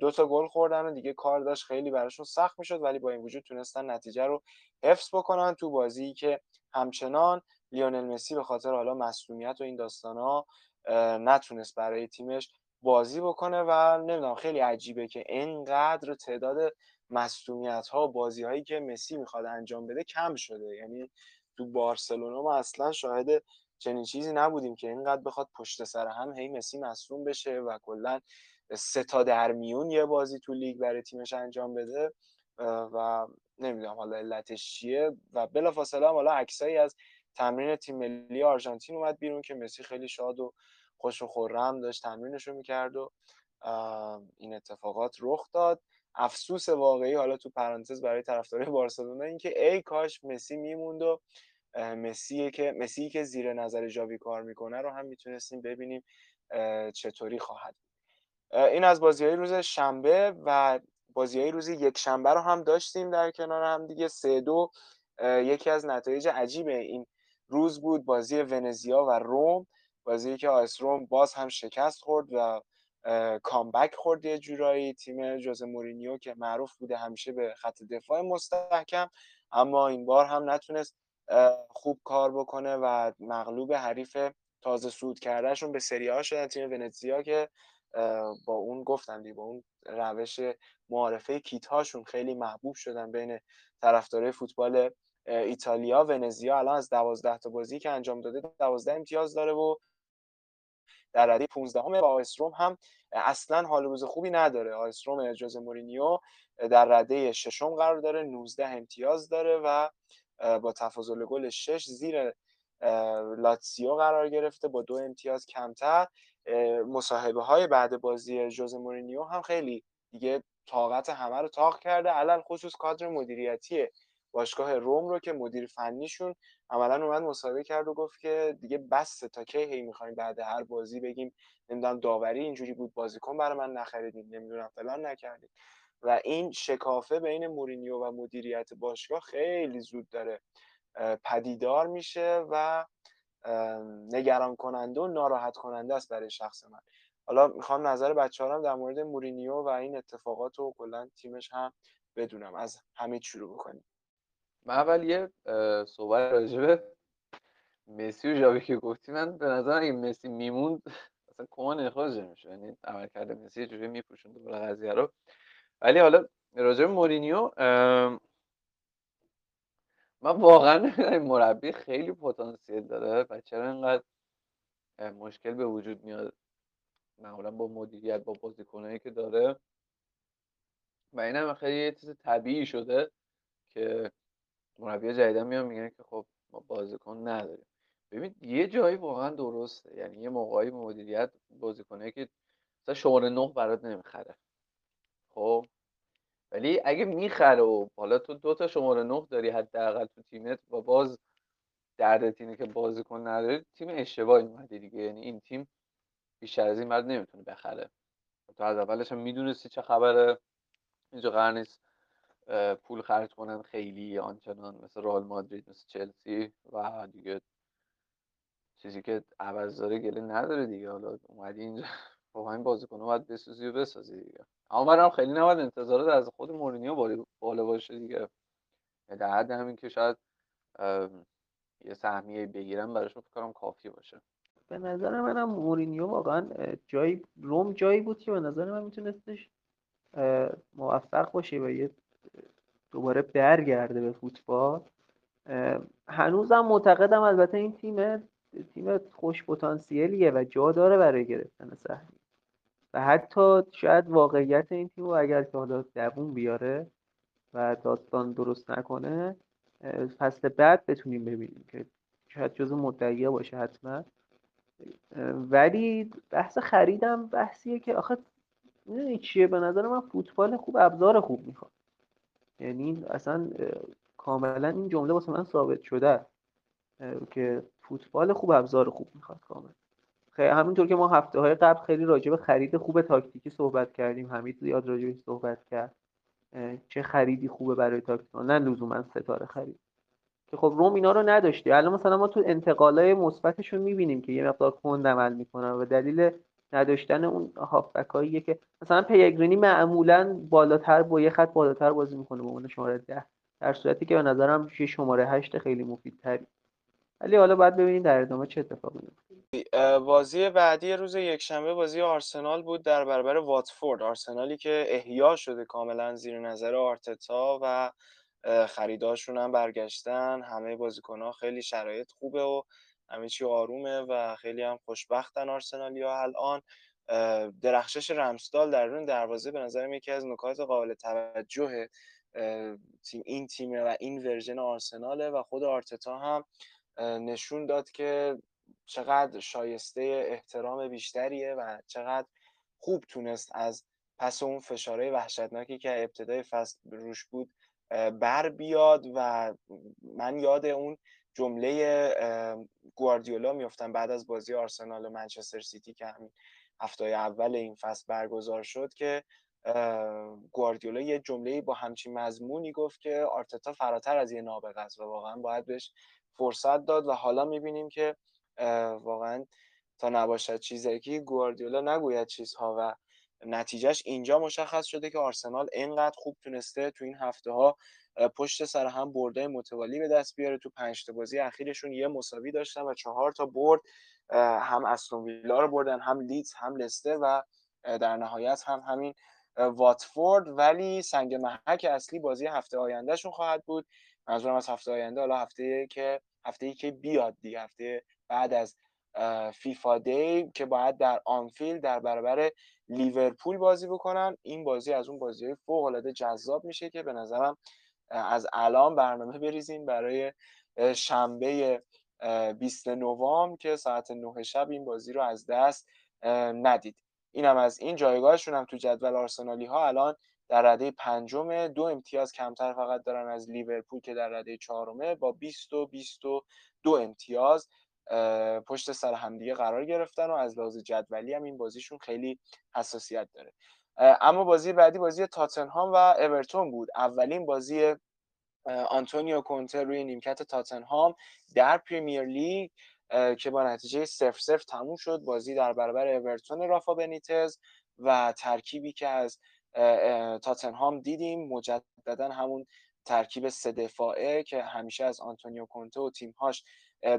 دو تا گل خوردن و دیگه کار داشت. خیلی براشون سخت می‌شد ولی با این وجود تونستن نتیجه رو حفظ بکنن تو بازی که همچنان لیونل مسی به خاطر حالا مسئولیت و این داستان ها نتونست برای تیمش بازی بکنه و نمی‌دونم خیلی عجیبه که اینقدر تعداد مسئولیت ها بازی هایی که مسی می‌خواد انجام بده کم شده. یعنی تو بارسلونا ما اصلا شاهد چنین چیزی نبودیم که اینقدر بخواد پشت سر هم هی مسی مصوم بشه و کلا سه تا در میون یه بازی تو لیگ برای تیمش انجام بده. و نمی‌دونم حالا علتش چیه. و بلافاصله هم حالا عکسایی از تمرین تیم ملی آرژانتین اومد بیرون که مسی خیلی شاد و خوش و خورم داشت تمرینش رو می‌کرد و این اتفاقات رخ داد. افسوس واقعی حالا تو پرانتز برای طرفدارای بارسلونا این که ای کاش مسی میموند و مسی که مسی که زیر نظر جاوی کار می‌کنه رو هم می‌تونستیم ببینیم چطوری خواهد این از بازی های روز شنبه و بازی های روز یک شنبه رو هم داشتیم در کنار هم دیگه. سه دو یکی از نتایج عجیب این روز بود بازی ونزیا و روم. بازی که آیس روم باز هم شکست خورد و کامبک خورد یه جورایی. تیم جوز مورینیو که معروف بوده همیشه به خط دفاع مستحکم اما این بار هم نتونست خوب کار بکنه و مغلوب حریف تازه سود کردهشون به سری ها شدن. تیم ونزیا که با اون گفتم دی با اون روش معارفه کیت هاشون خیلی محبوب شدن بین طرفدارای فوتبال ایتالیا. ونزیا الان از دوازده تا بازی که انجام داده دوازده امتیاز داره و در رده 15 همه و آیستروم هم اصلا حال روز خوبی نداره. آیستروم اجازه مورینیو در رده ششم قرار داره 19 امتیاز داره و با تفاضل گل 6 زیر لاتسیو قرار گرفته با دو امتیاز کمتر. مصاحبه های بعد بازی جوز مورینیو هم خیلی دیگه طاقت همه رو تاق کرده علل خصوص کادر مدیریتی باشگاه روم رو که مدیر فنیشون عملا اومد مصاحبه کرد و گفت که دیگه بس تا کی هی می‌خوایم بعد هر بازی بگیم نمی‌دونم داوری اینجوری بود بازیکن برای من نخریدیم نمی‌دونم فلان نکردیم و این شکافه بین مورینیو و مدیریت باشگاه خیلی زود داره پدیدار میشه و نگران کننده و ناراحت کننده است برای شخص من. حالا می‌خوام نظر بچه هم در مورد مورینیو و این اتفاقات و کلا تیمش هم بدونم. از همه شروع بکنیم. من اول یه صحبت راجبه مسی و جاوی که گفتی من به نظر اگه مسی میموند اصلا کمان اخراج نمیشه یعنی عمل کرده مسی یه جوری میپوشون دوباره قضیه رو. ولی حالا راجب مورینیو من واقعا مربی خیلی پتانسیل داره و چرا اینقدر مشکل به وجود میاد؟ معمولا با مدیریت با بازیکنایی که داره. و این هم خیلی یه چیز طبیعی شده که مربی جدیدن میان میگن که خب ما بازیکن نداریم. ببین یه جایی واقعا درسته. یعنی یه موقعی مدیریت بازیکنه که مثلا شماره نه برات نمی‌خره. خب؟ ولی اگه می‌خره و حالا تو دو تا شماره نه داری حداقل تو تیمت و باز دردت اینه که بازیکن نداری تیم اشتباهی اومدی دیگه. یعنی این تیم بیشتر از این مرد نمی‌تونه بخره. تو از اولش هم می‌دونستی چه خبره. اینجا قرار نیست پول خرج کنن خیلی آنچنان مثل رئال مادرید مثل چلسی و دیگه چیزی که عوض داره گله نداره دیگه. حالا اومدی اینجا با همین بازیکن باید بسازی و بسازی دیگه. اما خیلی نباید انتظارات از خود مورینیو بالا باشه دیگه. در حد همین که شاید یه سهمیه بگیرن براشون فکر کنم کافی باشه. به نظر منم مورینیو واقعا جایی روم جایی بود که به نظر من میتونستش موفق باشه و یه دوباره برگرده به فوتبال. هنوزم معتقدم البته این تیم تیم خوش پتانسیلیه و جا داره برای گرفتن سهمی و حتی شاید واقعیت این تیم رو اگر که حالا دوون بیاره و داستان درست نکنه فصل بعد بتونیم ببینیم که شاید جز مدعیه باشه حتما. ولی بحث خریدم بحثیه که آخه می‌دونی چیه؟ به نظر من فوتبال خوب ابزار خوب می‌خواد. یعنی اصلا کاملا این جمله واسه من ثابت شده. که فوتبال خوب ابزار خوب می‌خواد کامل. همینطور که ما هفته های قبل خیلی راجع به خرید خوب تاکتیکی صحبت کردیم حمید زیاد راجع صحبت کرد. چه خریدی خوبه برای تاکتیک؟ نه لزوما ستاره خرید. که خب روم اینا رو نداشته الان مثلا ما تو انتقالای مثبتشون می‌بینیم که یه مقدار کند عمل می‌کنن و دلیل نداشتن اون هافبکاییه که مثلا پیگرینی معمولا بالاتر با یه خط بالاتر بازی می‌کنه به اون شماره ده در صورتی که به نظرم یه شماره هشت خیلی مفیدتری. ولی حالا باید ببینیم در ادامه چه اتفاقی میفته بازی بعدی روز یکشنبه بازی آرسنال بود در برابر واتفورد. آرسنالی که احیا شده کاملا زیر نظر آرتتا و خریداشون هم برگشتن. همه بازیکنها خیلی شرایط خوبه و همه چی آرومه و خیلی هم خوشبختن آرسنالیا الان. درخشش رمسدال در رون دروازه به نظرم یکی از نکات قابل توجه تیم این تیمه و این version آرسناله و خود آرتتا هم نشون داد که چقدر شایسته احترام بیشتریه و چقدر خوب تونست از پس اون فشاره وحشتناکی که ابتدای فصل روش بود بر بیاد و من یاد اون جمله گواردیولا میفتم بعد از بازی آرسنال و منچستر سیتی که همین هفته اول این فصل برگزار شد که گواردیولا یه جمله با همچین مضمونی گفت که آرتتا فراتر از یه نابغه است و واقعا باید بهش فرصت داد و حالا می‌بینیم که واقعا تا نباشد چیزی گواردیولا نگوید چیزها و نتیجهش اینجا مشخص شده که آرسنال اینقدر خوب تونسته تو این هفته ها پشت سر هم برده متوالی به دست بیاره. تو پنج تا بازی اخیرشون یه مساوی داشتن و چهار تا برد. هم استون ویلا رو بردن هم لیدز هم لستر و در نهایت هم همین واتفورد. ولی سنگ محک اصلی بازی هفته آیندهشون خواهد بود. منظورم از هفته آینده حالا هفته که هفته ای که بیاد دیگه هفته بعد از فیفا دی که باید در آنفیلد در برابر لیورپول بازی بکنن. این بازی از اون بازی فوق العاده جذاب میشه که به نظرم از الان برنامه بریزیم برای شنبه 20 نوامبر که ساعت 9 شب این بازی رو از دست ندید. اینم از این جایگاهشون هم تو جدول آرسنالی ها الان در رده پنجم دو امتیاز کمتر فقط دارن از لیورپول که در رده چهارمه با 20 و 22 امتیاز پشت سر همدیگه قرار گرفتن و از لحاظ جدولی هم این بازیشون خیلی حساسیت داره. اما بازی بعدی بازی تاتنهام و اورتون بود. اولین بازی آنتونیو کونته روی نیمکت تاتنهام در پریمیر لیگ که با نتیجه 0 0 تموم شد. بازی در برابر اورتون رافا بنیتز و ترکیبی که از تاتنهام دیدیم مجددا همون ترکیب سه دفاعه که همیشه از آنتونیو کونته و تیمهاش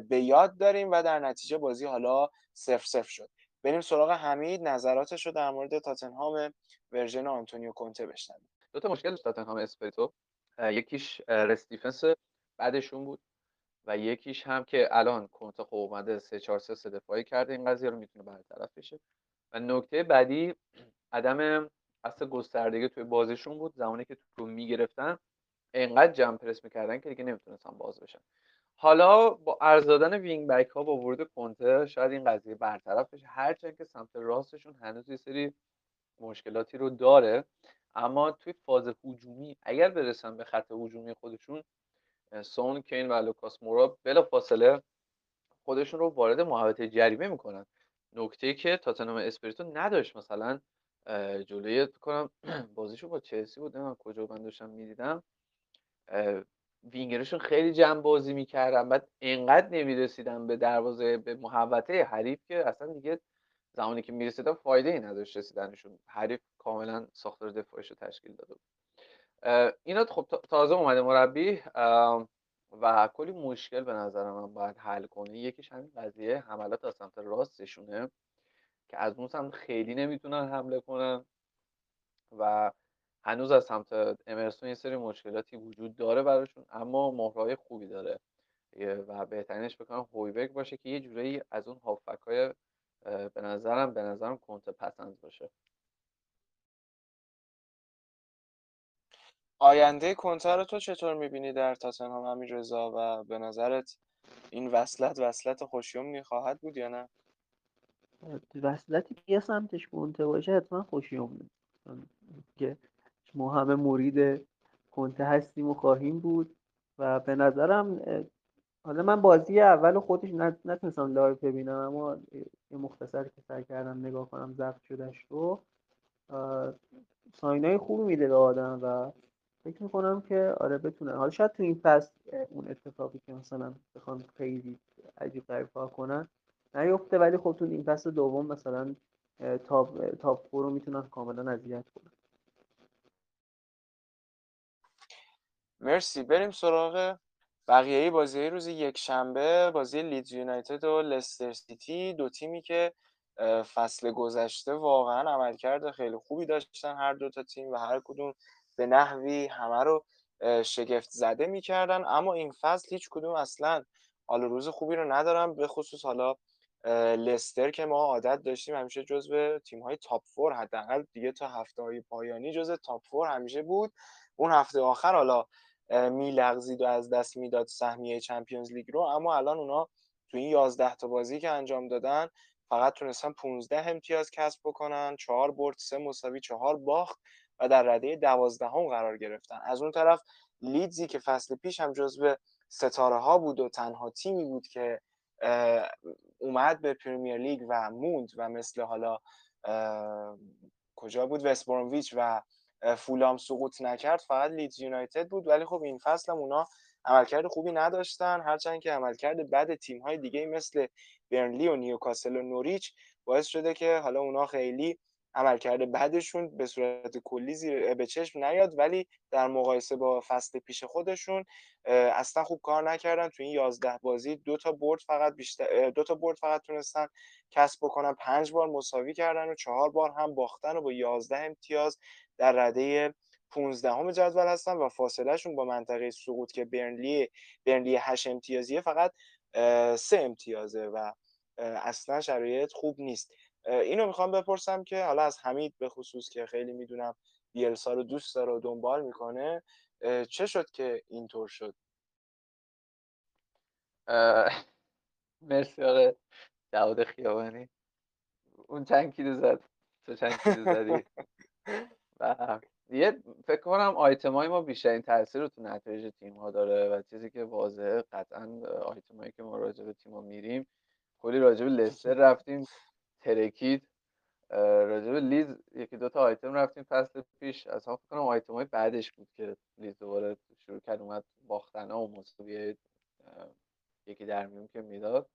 به یاد داریم و در نتیجه بازی حالا صفر صفر شد. بریم سراغ حمید. نظراتش رو در مورد تاتنهام version آنتونیو کونته بشنویم. دو تا مشکل تاتنهام اسپریتو. یکیش rest defence بعدشون بود و یکیش هم که الان کنته خب اومده 3 4 3 سه دفاعی کرده این قضیه رو می‌تونه برطرف بشه. و نکته بعدی عدم اصل گستردگی توی بازیشون بود. زمانی که رو می‌گرفتن انقدر جمع پرس می‌کردن که دیگه نمی‌تونستن باز بشن. حالا با ارز دادن وینگ بک ها با ورود کنته شاید این قضیه برطرف بشه. هرچند که سمت راستشون هنوز یه سری مشکلاتی رو داره اما توی فاز هجومی اگر برسن به خط هجومی خودشون سون کین و لوکاس مورا بلا فاصله خودشون رو وارد محوطه جریمه می‌کنن. نکته که تاتنهام اسپریتو نداشت مثلا جلوی کنم بازیشو با چلسی بود من کجا من داشتم می‌دیدم وینگرشون خیلی جمع بازی می‌کردن. بعد انقدر نمی‌رسیدن به دروازه به محوطه حریف که اصلا دیگه زمانی که می‌رسیدن فایده ای نداشت رسیدنشون. حریف کاملا ساختار دفاعش رو تشکیل داده بود. اینا خب تازه اومده مربی. و کلی مشکل به نظر من باید حل کنه. یکیش همین قضیه حملات از سمت راستشونه که از اون سمت خیلی نمی‌تونن حمله کنن. و هنوز از سمت امرسون یه سری مشکلاتی وجود داره براشون اما مهرهای خوبی داره. و بهترینش بکنم هویبک باشه که یه جورایی از اون هافک های به نظرم به نظرم کنت پسند باشه. آینده کنتر رو تو چطور می‌بینی در تاتنهام همین رضا و به نظرت این وصلت وصلت خوشیوم خواهد بود یا نه؟ وصلتی که یه سمتش کنته باشه حتما خوشیوم که ما همه مرید کنته هستیم و خواهیم بود و به نظرم حالا من بازی اول خودش نتونستم live ببینم اما یه مختصر که سعی کردم نگاه کنم ضبط شدهش رو sign ای خوبی میده به آدم و فکر می‌کنم که آره بتونه. حالا شاید تو این فصل اون اتفاقی که مثلا بخوام خیلی عجیب غریب کنن نیفته ولی خب تو این فصل دوم مثلا top top رو می‌تونن کاملا اذیت کنن. مرسی. بریم سراغ بقیه بازی روز یک شنبه بازی لیدز یونایتد و لستر سیتی. دو تیمی که فصل گذشته واقعا عملکرد خیلی خوبی داشتن هر دو تا تیم و هر کدوم به نحوی همه رو شگفت زده می‌کردن. اما این فصل هیچ کدوم اصلا حالا روز خوبی رو ندارم به خصوص حالا لستر که ما عادت داشتیم همیشه جزو تیم های top four حداقل دیگه تا هفته های پایانی جزو top four همیشه بود. اون هفته آخر حالا میلغزید و از دست می‌داد سهمیه چمپیونز لیگ رو. اما الان اونا تو این 11 تا بازی که انجام دادن فقط تونستن 15 امتیاز کسب بکنن 4 برد 3 مساوی 4 باخت و در رده دوازدهم قرار گرفتن. از اون طرف لیدزی که فصل پیش هم جزو ستاره ها بود و تنها تیمی بود که اومد به پریمیر لیگ و موند و مثل حالا کجا بود؟ وستبورنویچ و فولام سقوط نکرد فقط لیدز یونایتد بود. ولی خب این فصل هم اونا عملکرد خوبی نداشتن. هرچند که عملکرد بد تیم های دیگه مثل برنلی و نیوکاسل و نوریچ باعث شده که حالا اونا خیلی عملکرد بعدشون به صورت کلی زیر به چشم نیاد. ولی در مقایسه با فصل پیش خودشون اصلا خوب کار نکردن. تو این 11 بازی دو تا برد فقط بیشتر دو تا برد فقط تونستن کسب بکنن. پنج بار مساوی کردن و چهار بار هم باختن و با 11 امتیاز در رده 15 همه جدول هستن و فاصلهشون با منطقه سقوط که برنلی برنلی 8 امتیازیه فقط سه امتیازه و اصلا شرایط خوب نیست. اینو می‌خوام بپرسم که حالا از حمید به خصوص که خیلی می‌دونم بیلسا رو دوست داره و دنبال می‌کنه چه شد که اینطور شد؟ مرسی آقا جواد خیابانی. اون چند کیلو زد. تو چند کیلو زدی. و یه فکر کنم آیتم های ما بیشترین تاثیر رو تو نتایج تیم ها داره و چیزی که واضحه قطعا آیتم هایی که ما راجع به تیم ها میریم کلی راجع به لستر رفتیم ترکید راجع به لیدز یکی دو تا آیتم رفتیم فصل پیش. از فکر کنم آیتم های بعدش بود که لیدز دوباره شروع کرد اومد باختن و مساوی یکی در میون که می‌داد.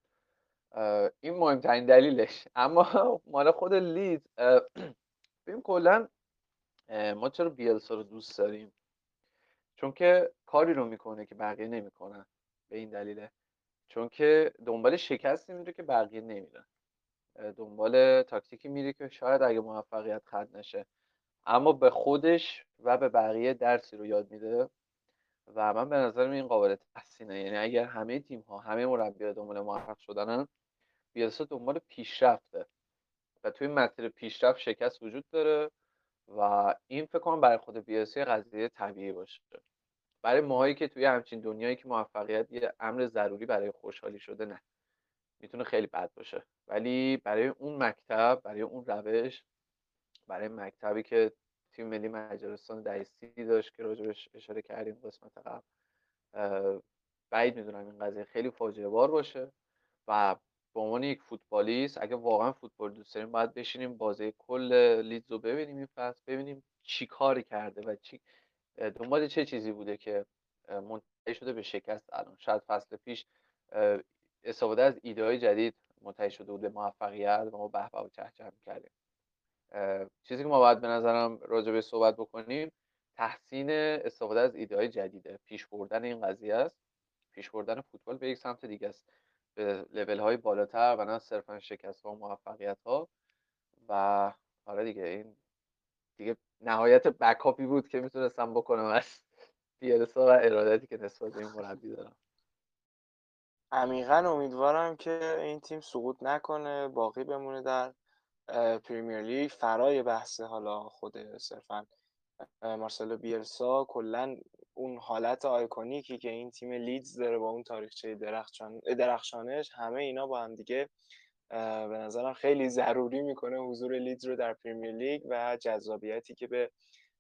این مهمترین دلیلش. اما مال خود لیز ببین کلا ما چرا بیلسا رو دوست داریم؟ چون که کاری رو می‌کنه که بقیه نمی‌کنن به این دلیله. چون که دنبال شکستی میره که بقیه نمیرن. دنبال تاکتیکی میره که شاید اگه موفقیت خط نشه. اما به خودش و به بقیه درسی رو یاد میده و من به نظرم این قابل تحسینه یعنی اگر همه تیم ها همه مربی دنبال موفق شدنن بیلسا دنبال پیشرفته. و توی مسیر پیشرفت شکست وجود داره. و این فکر کنم برای خود بیاسی قضیه طبیعی باشه. برای ماهایی که توی همچین دنیایی که موفقیت یه امر ضروری برای خوشحالی شده نه. می‌تونه خیلی بد باشه. ولی برای اون مکتب برای اون روش برای مکتبی که تیم ملی مجارستان دایستی داشت که راجبش اشاره کردیم قسمت قبل بعید می‌دونم این قضیه خیلی فاجعه بار باشه و به عنوان یک فوتبالیست اگه واقعا فوتبال دوست داریم باید بشینیم بازی کل لیدز رو ببینیم این فصل ببینیم چی کاری کرده و چی دنبال چه چیزی بوده که منتهی شده به شکست الان. شاید فصل پیش استفاده از ایده های جدید منتهی شده بود به موفقیت و ما به و چهچه کردیم. چیزی که ما باید به نظرم راجع به صحبت بکنیم تحسین استفاده از ایده های جدیده. پیش بردن این قضیه است. پیش بردن فوتبال به یک سمت دیگه است. به لول های بالاتر و نه صرفا شکست ها و موفقیت ها و آره دیگه این دیگه نهایت بکاپی بود که می‌تونستم بکنم از بیلسا و ارادتی که نسبت به این مربی دارم. عمیقا امیدوارم که این تیم سقوط نکنه باقی بمونه در پریمیر لیگ فرای بحث حالا خود صرفا مارسلو بیلسا کلا اون حالت iconic ی که این تیم لیدز داره با اون تاریخچه درخشان درخشانش همه اینا با هم دیگه به نظرم خیلی ضروری می‌کنه حضور لیدز رو در پریمیر لیگ و جذابیتی که به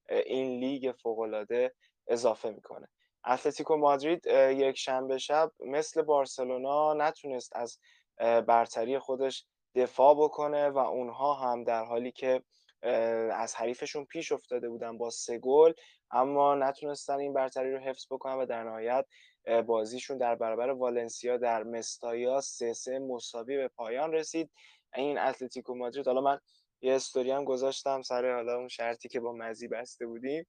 این لیگ فوقالعاده اضافه می‌کنه. اتلتیکو مادرید یک شنبه شب مثل بارسلونا نتونست از برتری خودش دفاع بکنه و اونها هم در حالی که از حریفشون پیش افتاده بودن با سه گل اما نتونستن این برتری رو حفظ بکنن و در نهایت بازیشون در برابر والنسیا در مستایا سه سه مساوی به پایان رسید. این اتلتیکو مادرید حالا من یه استوری هم گذاشتم سر حالا اون شرطی که با مزی بسته بودیم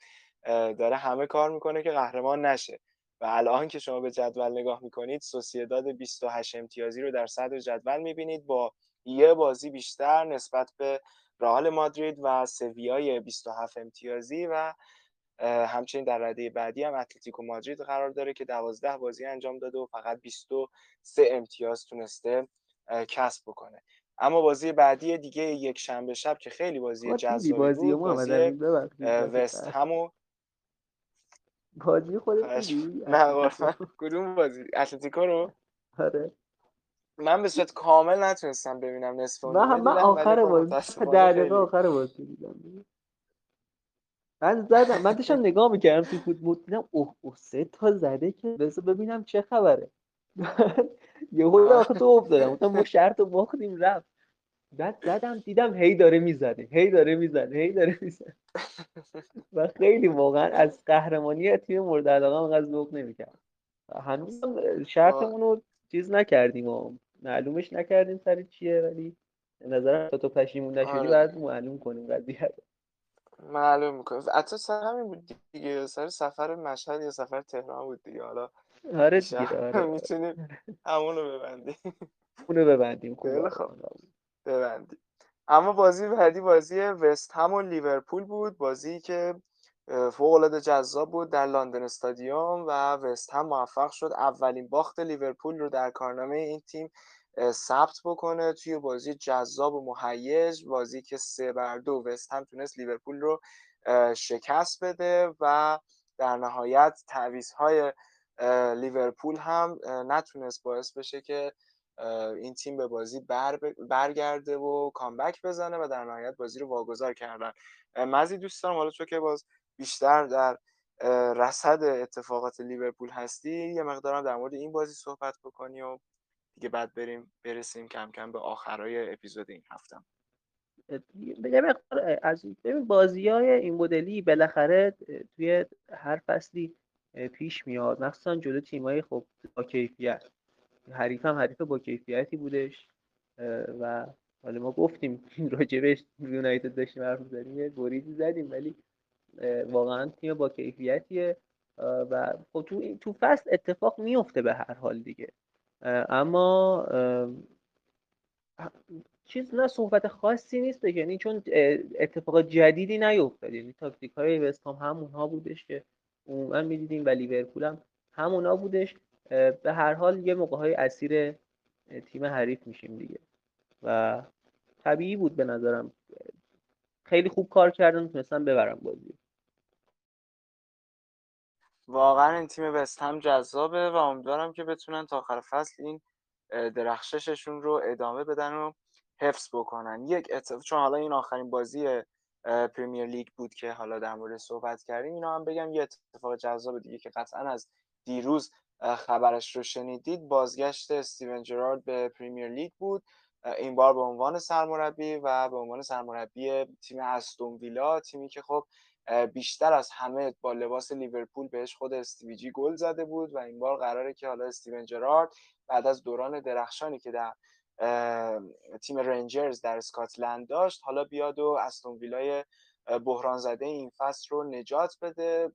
داره همه کار می‌کنه که قهرمان نشه. و الان که شما به جدول نگاه می‌کنید سوسیداد 28 امتیازی رو در صدر جدول می‌بینید. با یه بازی بیشتر نسبت به رئال مادرید و سویای 27 امتیازی و همچنین در رده بعدی هم اتلتیکو مادرید قرار داره که 12 بازی انجام داده و فقط 23 امتیاز تونسته کسب بکنه. اما بازی بعدی دیگه یک شنبه شب که خیلی بازی جذابی بازی بود بازی وست همو بازی خودت نه کدوم بازی؟ اتلتیکو رو؟ آره. من به صورت کامل نتونستم ببینم نصف من هم من آخر بازی در دقیقه آخر بازی دیدم. من زدم من داشتم نگاه می‌کردم تو فوتبال دیدم اوه اوه سه تا زده که بذار ببینم چه خبره. یه هول آخه تو افتادم گفتم ما شرط رو باختیم رفت. بعد زدم دیدم هی داره می‌زنه هی داره می‌زنه هی داره می‌زنه و خیلی واقعا از قهرمانی تیم مورد علاقه انقدر ذوق نمی‌کرد. هنوز شرطمون رو چیز نکردیم و معلومش نکردیم سر چیه ولی نظرم تا تو پشیمون نشدی آره. بعد معلوم کنیم قضیه معلوم می‌کنیم حتی سر همین بود دیگه سر سفر مشهد یا سفر تهران بود دیگه. حالا آره دیگه آره. می‌تونیم همونو ببندیم. اونو ببندیم خیلی خوب. ببندیم. اما بازی بعدی بازی وست هم و لیورپول بود. بازی که فوق العاده جذاب بود در لندن استادیوم و وست هم موفق شد. اولین باخت لیورپول رو در کارنامه این تیم. ثبت بکنه توی بازی جذاب و مهیج. بازی که سه بر دو وست هم تونست لیورپول رو شکست بده و در نهایت تعویض های لیورپول هم نتونست باعث بشه که این تیم به بازی بر برگرده و کامبک بزنه و در نهایت بازی رو واگذار کردن. مزی دوست دارم حالا چون که باز بیشتر در رصد اتفاقات لیورپول هستی یه مقدارم در مورد این بازی صحبت بکنی و دیگه بعد بریم برسیم کم کم به آخرای اپیزود این هفته. یه مقدار از ببین بازی های این مدلی بالاخره توی هر فصلی پیش میاد مخصوصا جلو تیمایی خب با کیفیت. حریف هم حریف با کیفیتی بودش و حالا ما گفتیم راجبش یونایتد داشتیم حرف زدیم یه گریزی زدیم ولی واقعا تیم با کیفیتیه. و خب تو تو فصل اتفاق میفته به هر حال دیگه. اما چیز نه صحبت خاصی نیست یعنی چون اتفاق جدیدی نیفتاد. یعنی تاکتیک های وستام همونها بودش که عموما می‌دیدیم و لیورپول هم همونا بودش. به هر حال یه موقع های اسیر تیم حریف میشیم دیگه. و طبیعی بود به نظرم. خیلی خوب کار کردن تونستن ببرم بازی. واقعا این تیم وست هم جذابه و امیدوارم که بتونن تا آخر فصل این درخشششون رو ادامه بدن و حفظ بکنن. یک اتفاق چون حالا این آخرین بازی پریمیر لیگ بود که حالا در مورد صحبت کردیم اینا هم بگم یه اتفاق جذاب دیگه که قطعا از دیروز خبرش رو شنیدید. بازگشت استیون جرارد به پریمیر لیگ بود. این بار به عنوان سرمربی و به عنوان سرمربی تیم استون ویلا تیمی که خب بیشتر از همه با لباس لیورپول بهش خود استیوی جی گل زده بود و این بار قراره که حالا استیون جرارد بعد از دوران درخشانی که در تیم رنجرز در اسکاتلند داشت حالا بیاد و استون ویلای بحران زده این فصل رو نجات بده.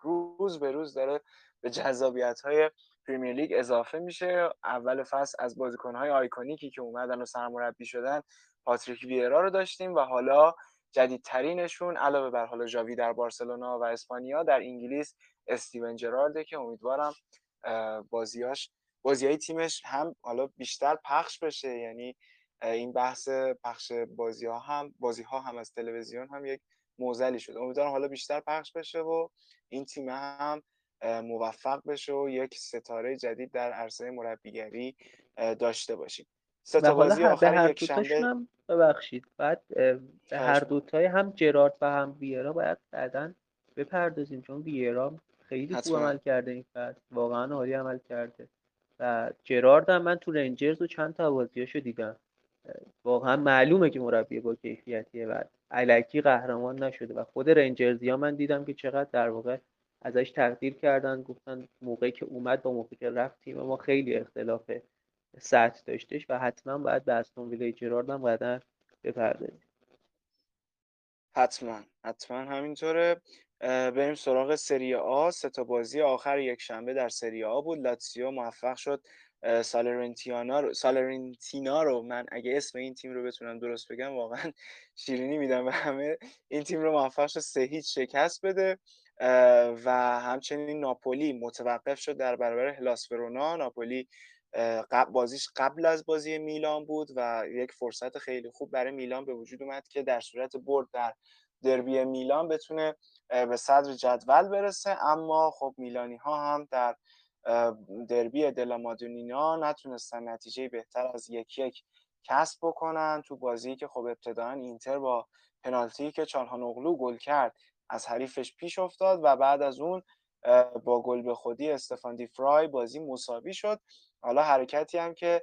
روز به روز داره به جذابیت های پریمیر لیگ اضافه میشه. اول فصل از بازیکنهای آیکونیکی که اومدن و سرمربی شدن پاتریک ویرا رو داشتیم و حالا جدیدترینشون علاوه بر حالا ژاوی در بارسلونا و اسپانیا در انگلیس استیون جرالده که امیدوارم بازیاش بازی تیمش هم حالا بیشتر پخش بشه. یعنی این بحث پخش بازی ها هم بازی ها هم از تلویزیون هم یک موزلی شد امیدوارم حالا بیشتر پخش بشه و این تیم هم موفق بشه و یک ستاره جدید در عرصه مربیگری داشته باشیم. سه تا بازی آخر یک شنبه. هم ببخشید. بعد به هر دوتای هم جرارد و هم ویرا باید بعدا بپردازیم چون ویرا خیلی خوب عمل کرده این فصل. واقعا عالی عمل کرده. و جرارد هم من تو رنجرز و چند تا بازیاشو دیدم. واقعا معلومه که مربی با کیفیتیه و علکی قهرمان نشده. و خود رنجرزی ها من دیدم که چقدر در واقع ازش تقدیر کردن. گفتن موقعی که اومد با موقعی که رفت تیم ما خیلی اختلاف سطح داشتش و حتما باید به استون ویلی جرارد هم بعدا بپردازیم. حتما حتما. همینطوره. بریم سراغ سری آ. سه تا بازی آخر یک شنبه در سری آ بود. لاتسیو موفق شد. سالرنتیانا رو سالرنتینا رو من اگه اسم این تیم رو بتونم درست بگم واقعا شیرینی میدم به همه. این تیم رو موفق شد سه هیچ شکست بده. و همچنین ناپولی متوقف شد در برابر هلاس ناپولی بازیش قبل از بازی میلان بود و یک فرصت خیلی خوب برای میلان به وجود اومد که در صورت برد در دربی میلان بتونه به صدر جدول برسه. اما خب میلانی ها هم در دربی دلا مادونینا نتونستن نتیجه بهتر از یک یک کسب بکنن. تو بازی که خب ابتداا اینتر با پنالتی که چالهانوغلو گل کرد از حریفش پیش افتاد و بعد از اون با گل به خودی استفان دی فرای بازی مساوی شد. حالا حرکتی هم که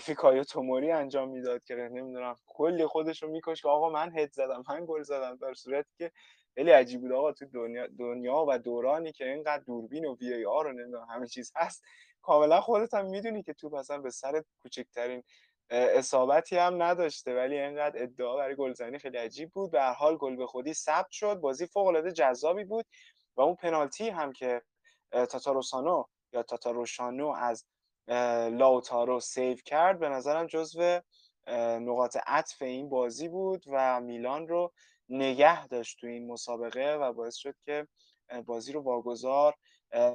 فیکایو توموری انجام می‌داد که نمی‌دونم کلی خودش رو می‌کشت که آقا من هد زدم من گل زدم در صورتی که خیلی عجیب بود. آقا تو دنیا, دنیا و دورانی که اینقدر دوربین و VAR رو نمی‌دونم همه چیز هست کاملا خودت هم می‌دونی که تو مثلا به سر کوچکترین اصابتی هم نداشته. ولی اینقدر ادعا برای گلزنی خیلی عجیب بود. به هر حال گل به خودی ثبت شد. بازی فوق العاده جذابی بود و اون پنالتی هم که تاتاروسانو یا تاتاروشانو از لاوتارو سیو کرد. به نظرم جزو نقاط عطف این بازی بود و میلان رو نگه داشت تو این مسابقه و باعث شد که بازی رو واگذار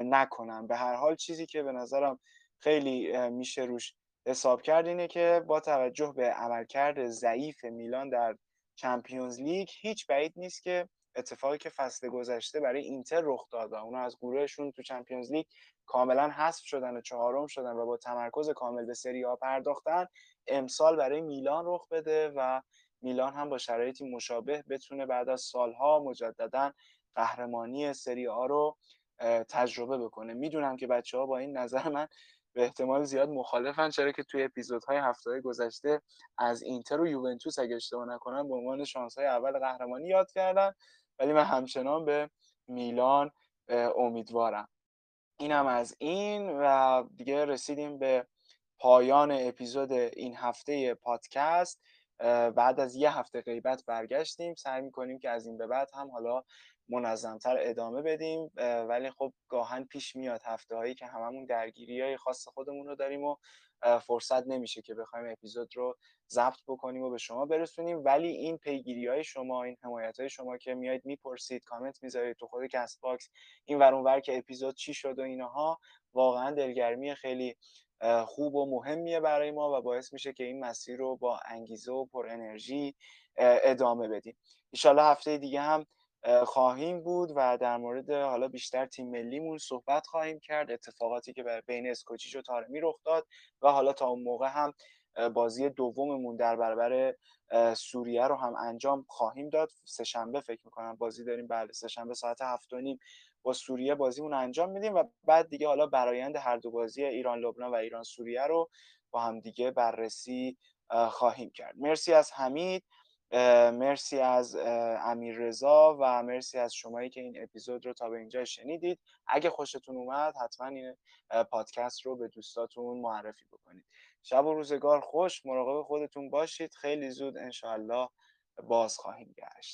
نکنم به هر حال چیزی که به نظرم خیلی میشه روش حساب کرد اینه که با توجه به عملکرد ضعیف میلان در چمپیونز لیگ هیچ بعید نیست که اتفاقی که فصل گذشته برای اینتر رخ داد اونا از گروهشون تو چمپیونز لیگ کاملا حذف شدن و چهارم شدن و با تمرکز کامل به سری ها پرداختن امسال برای میلان رخ بده و میلان هم با شرایطی مشابه بتونه بعد از سالها مجددا قهرمانی سری آ رو تجربه بکنه. می‌دونم که بچه ها با این نظر من به احتمال زیاد مخالفن چرا که توی اپیزودهای هفته گذشته از اینتر و یوونتوس اگه اشتباه نکنم به عنوان شانس های اول قهرمانی یاد کردن ولی من همچنان به میلان امیدوارم. اینم از این و دیگه رسیدیم به پایان اپیزود این هفته پادکست. بعد از یه هفته غیبت برگشتیم. سعی می‌کنیم که از این به بعد هم حالا منظمتر ادامه بدیم. ولی خب گاهن پیش میاد هفته هایی که هممون درگیری های خاص خودمون رو داریم و فرصت نمیشه که بخوایم اپیزود رو ضبط بکنیم و به شما برسونیم. ولی این پیگیری های شما این حمایت های شما که میایید می‌پرسید کامنت می‌ذارید تو خود کست باکس این ور اون ور که اپیزود چی شد و اینها واقعا دلگرمی خیلی خوب و مهمیه برای ما و باعث میشه که این مسیر رو با انگیزه و پر انرژی ادامه بدیم. ان هفته دیگه هم خواهیم بود و در مورد حالا بیشتر تیم ملیمون صحبت خواهیم کرد. اتفاقاتی که بین اسکوچیچ و طارمی رخ داد و حالا تا اون موقع هم بازی دوممون در برابر سوریه رو هم انجام خواهیم داد. سه شنبه فکر می‌کنم بازی داریم. بله سه شنبه ساعت هفت و نیم با سوریه بازیمون انجام میدیم و بعد دیگه حالا برایند هر دو بازی ایران لبنان و ایران سوریه رو با هم دیگه بررسی خواهیم کرد. مرسی از حمید. مرسی از امیر رضا و مرسی از شمایی که این اپیزود رو تا به اینجا شنیدید. اگه خوشتون اومد حتما این پادکست رو به دوستاتون معرفی بکنید. شب و روزگار خوش مراقب خودتون باشید. خیلی زود انشاءالله باز خواهیم گشت.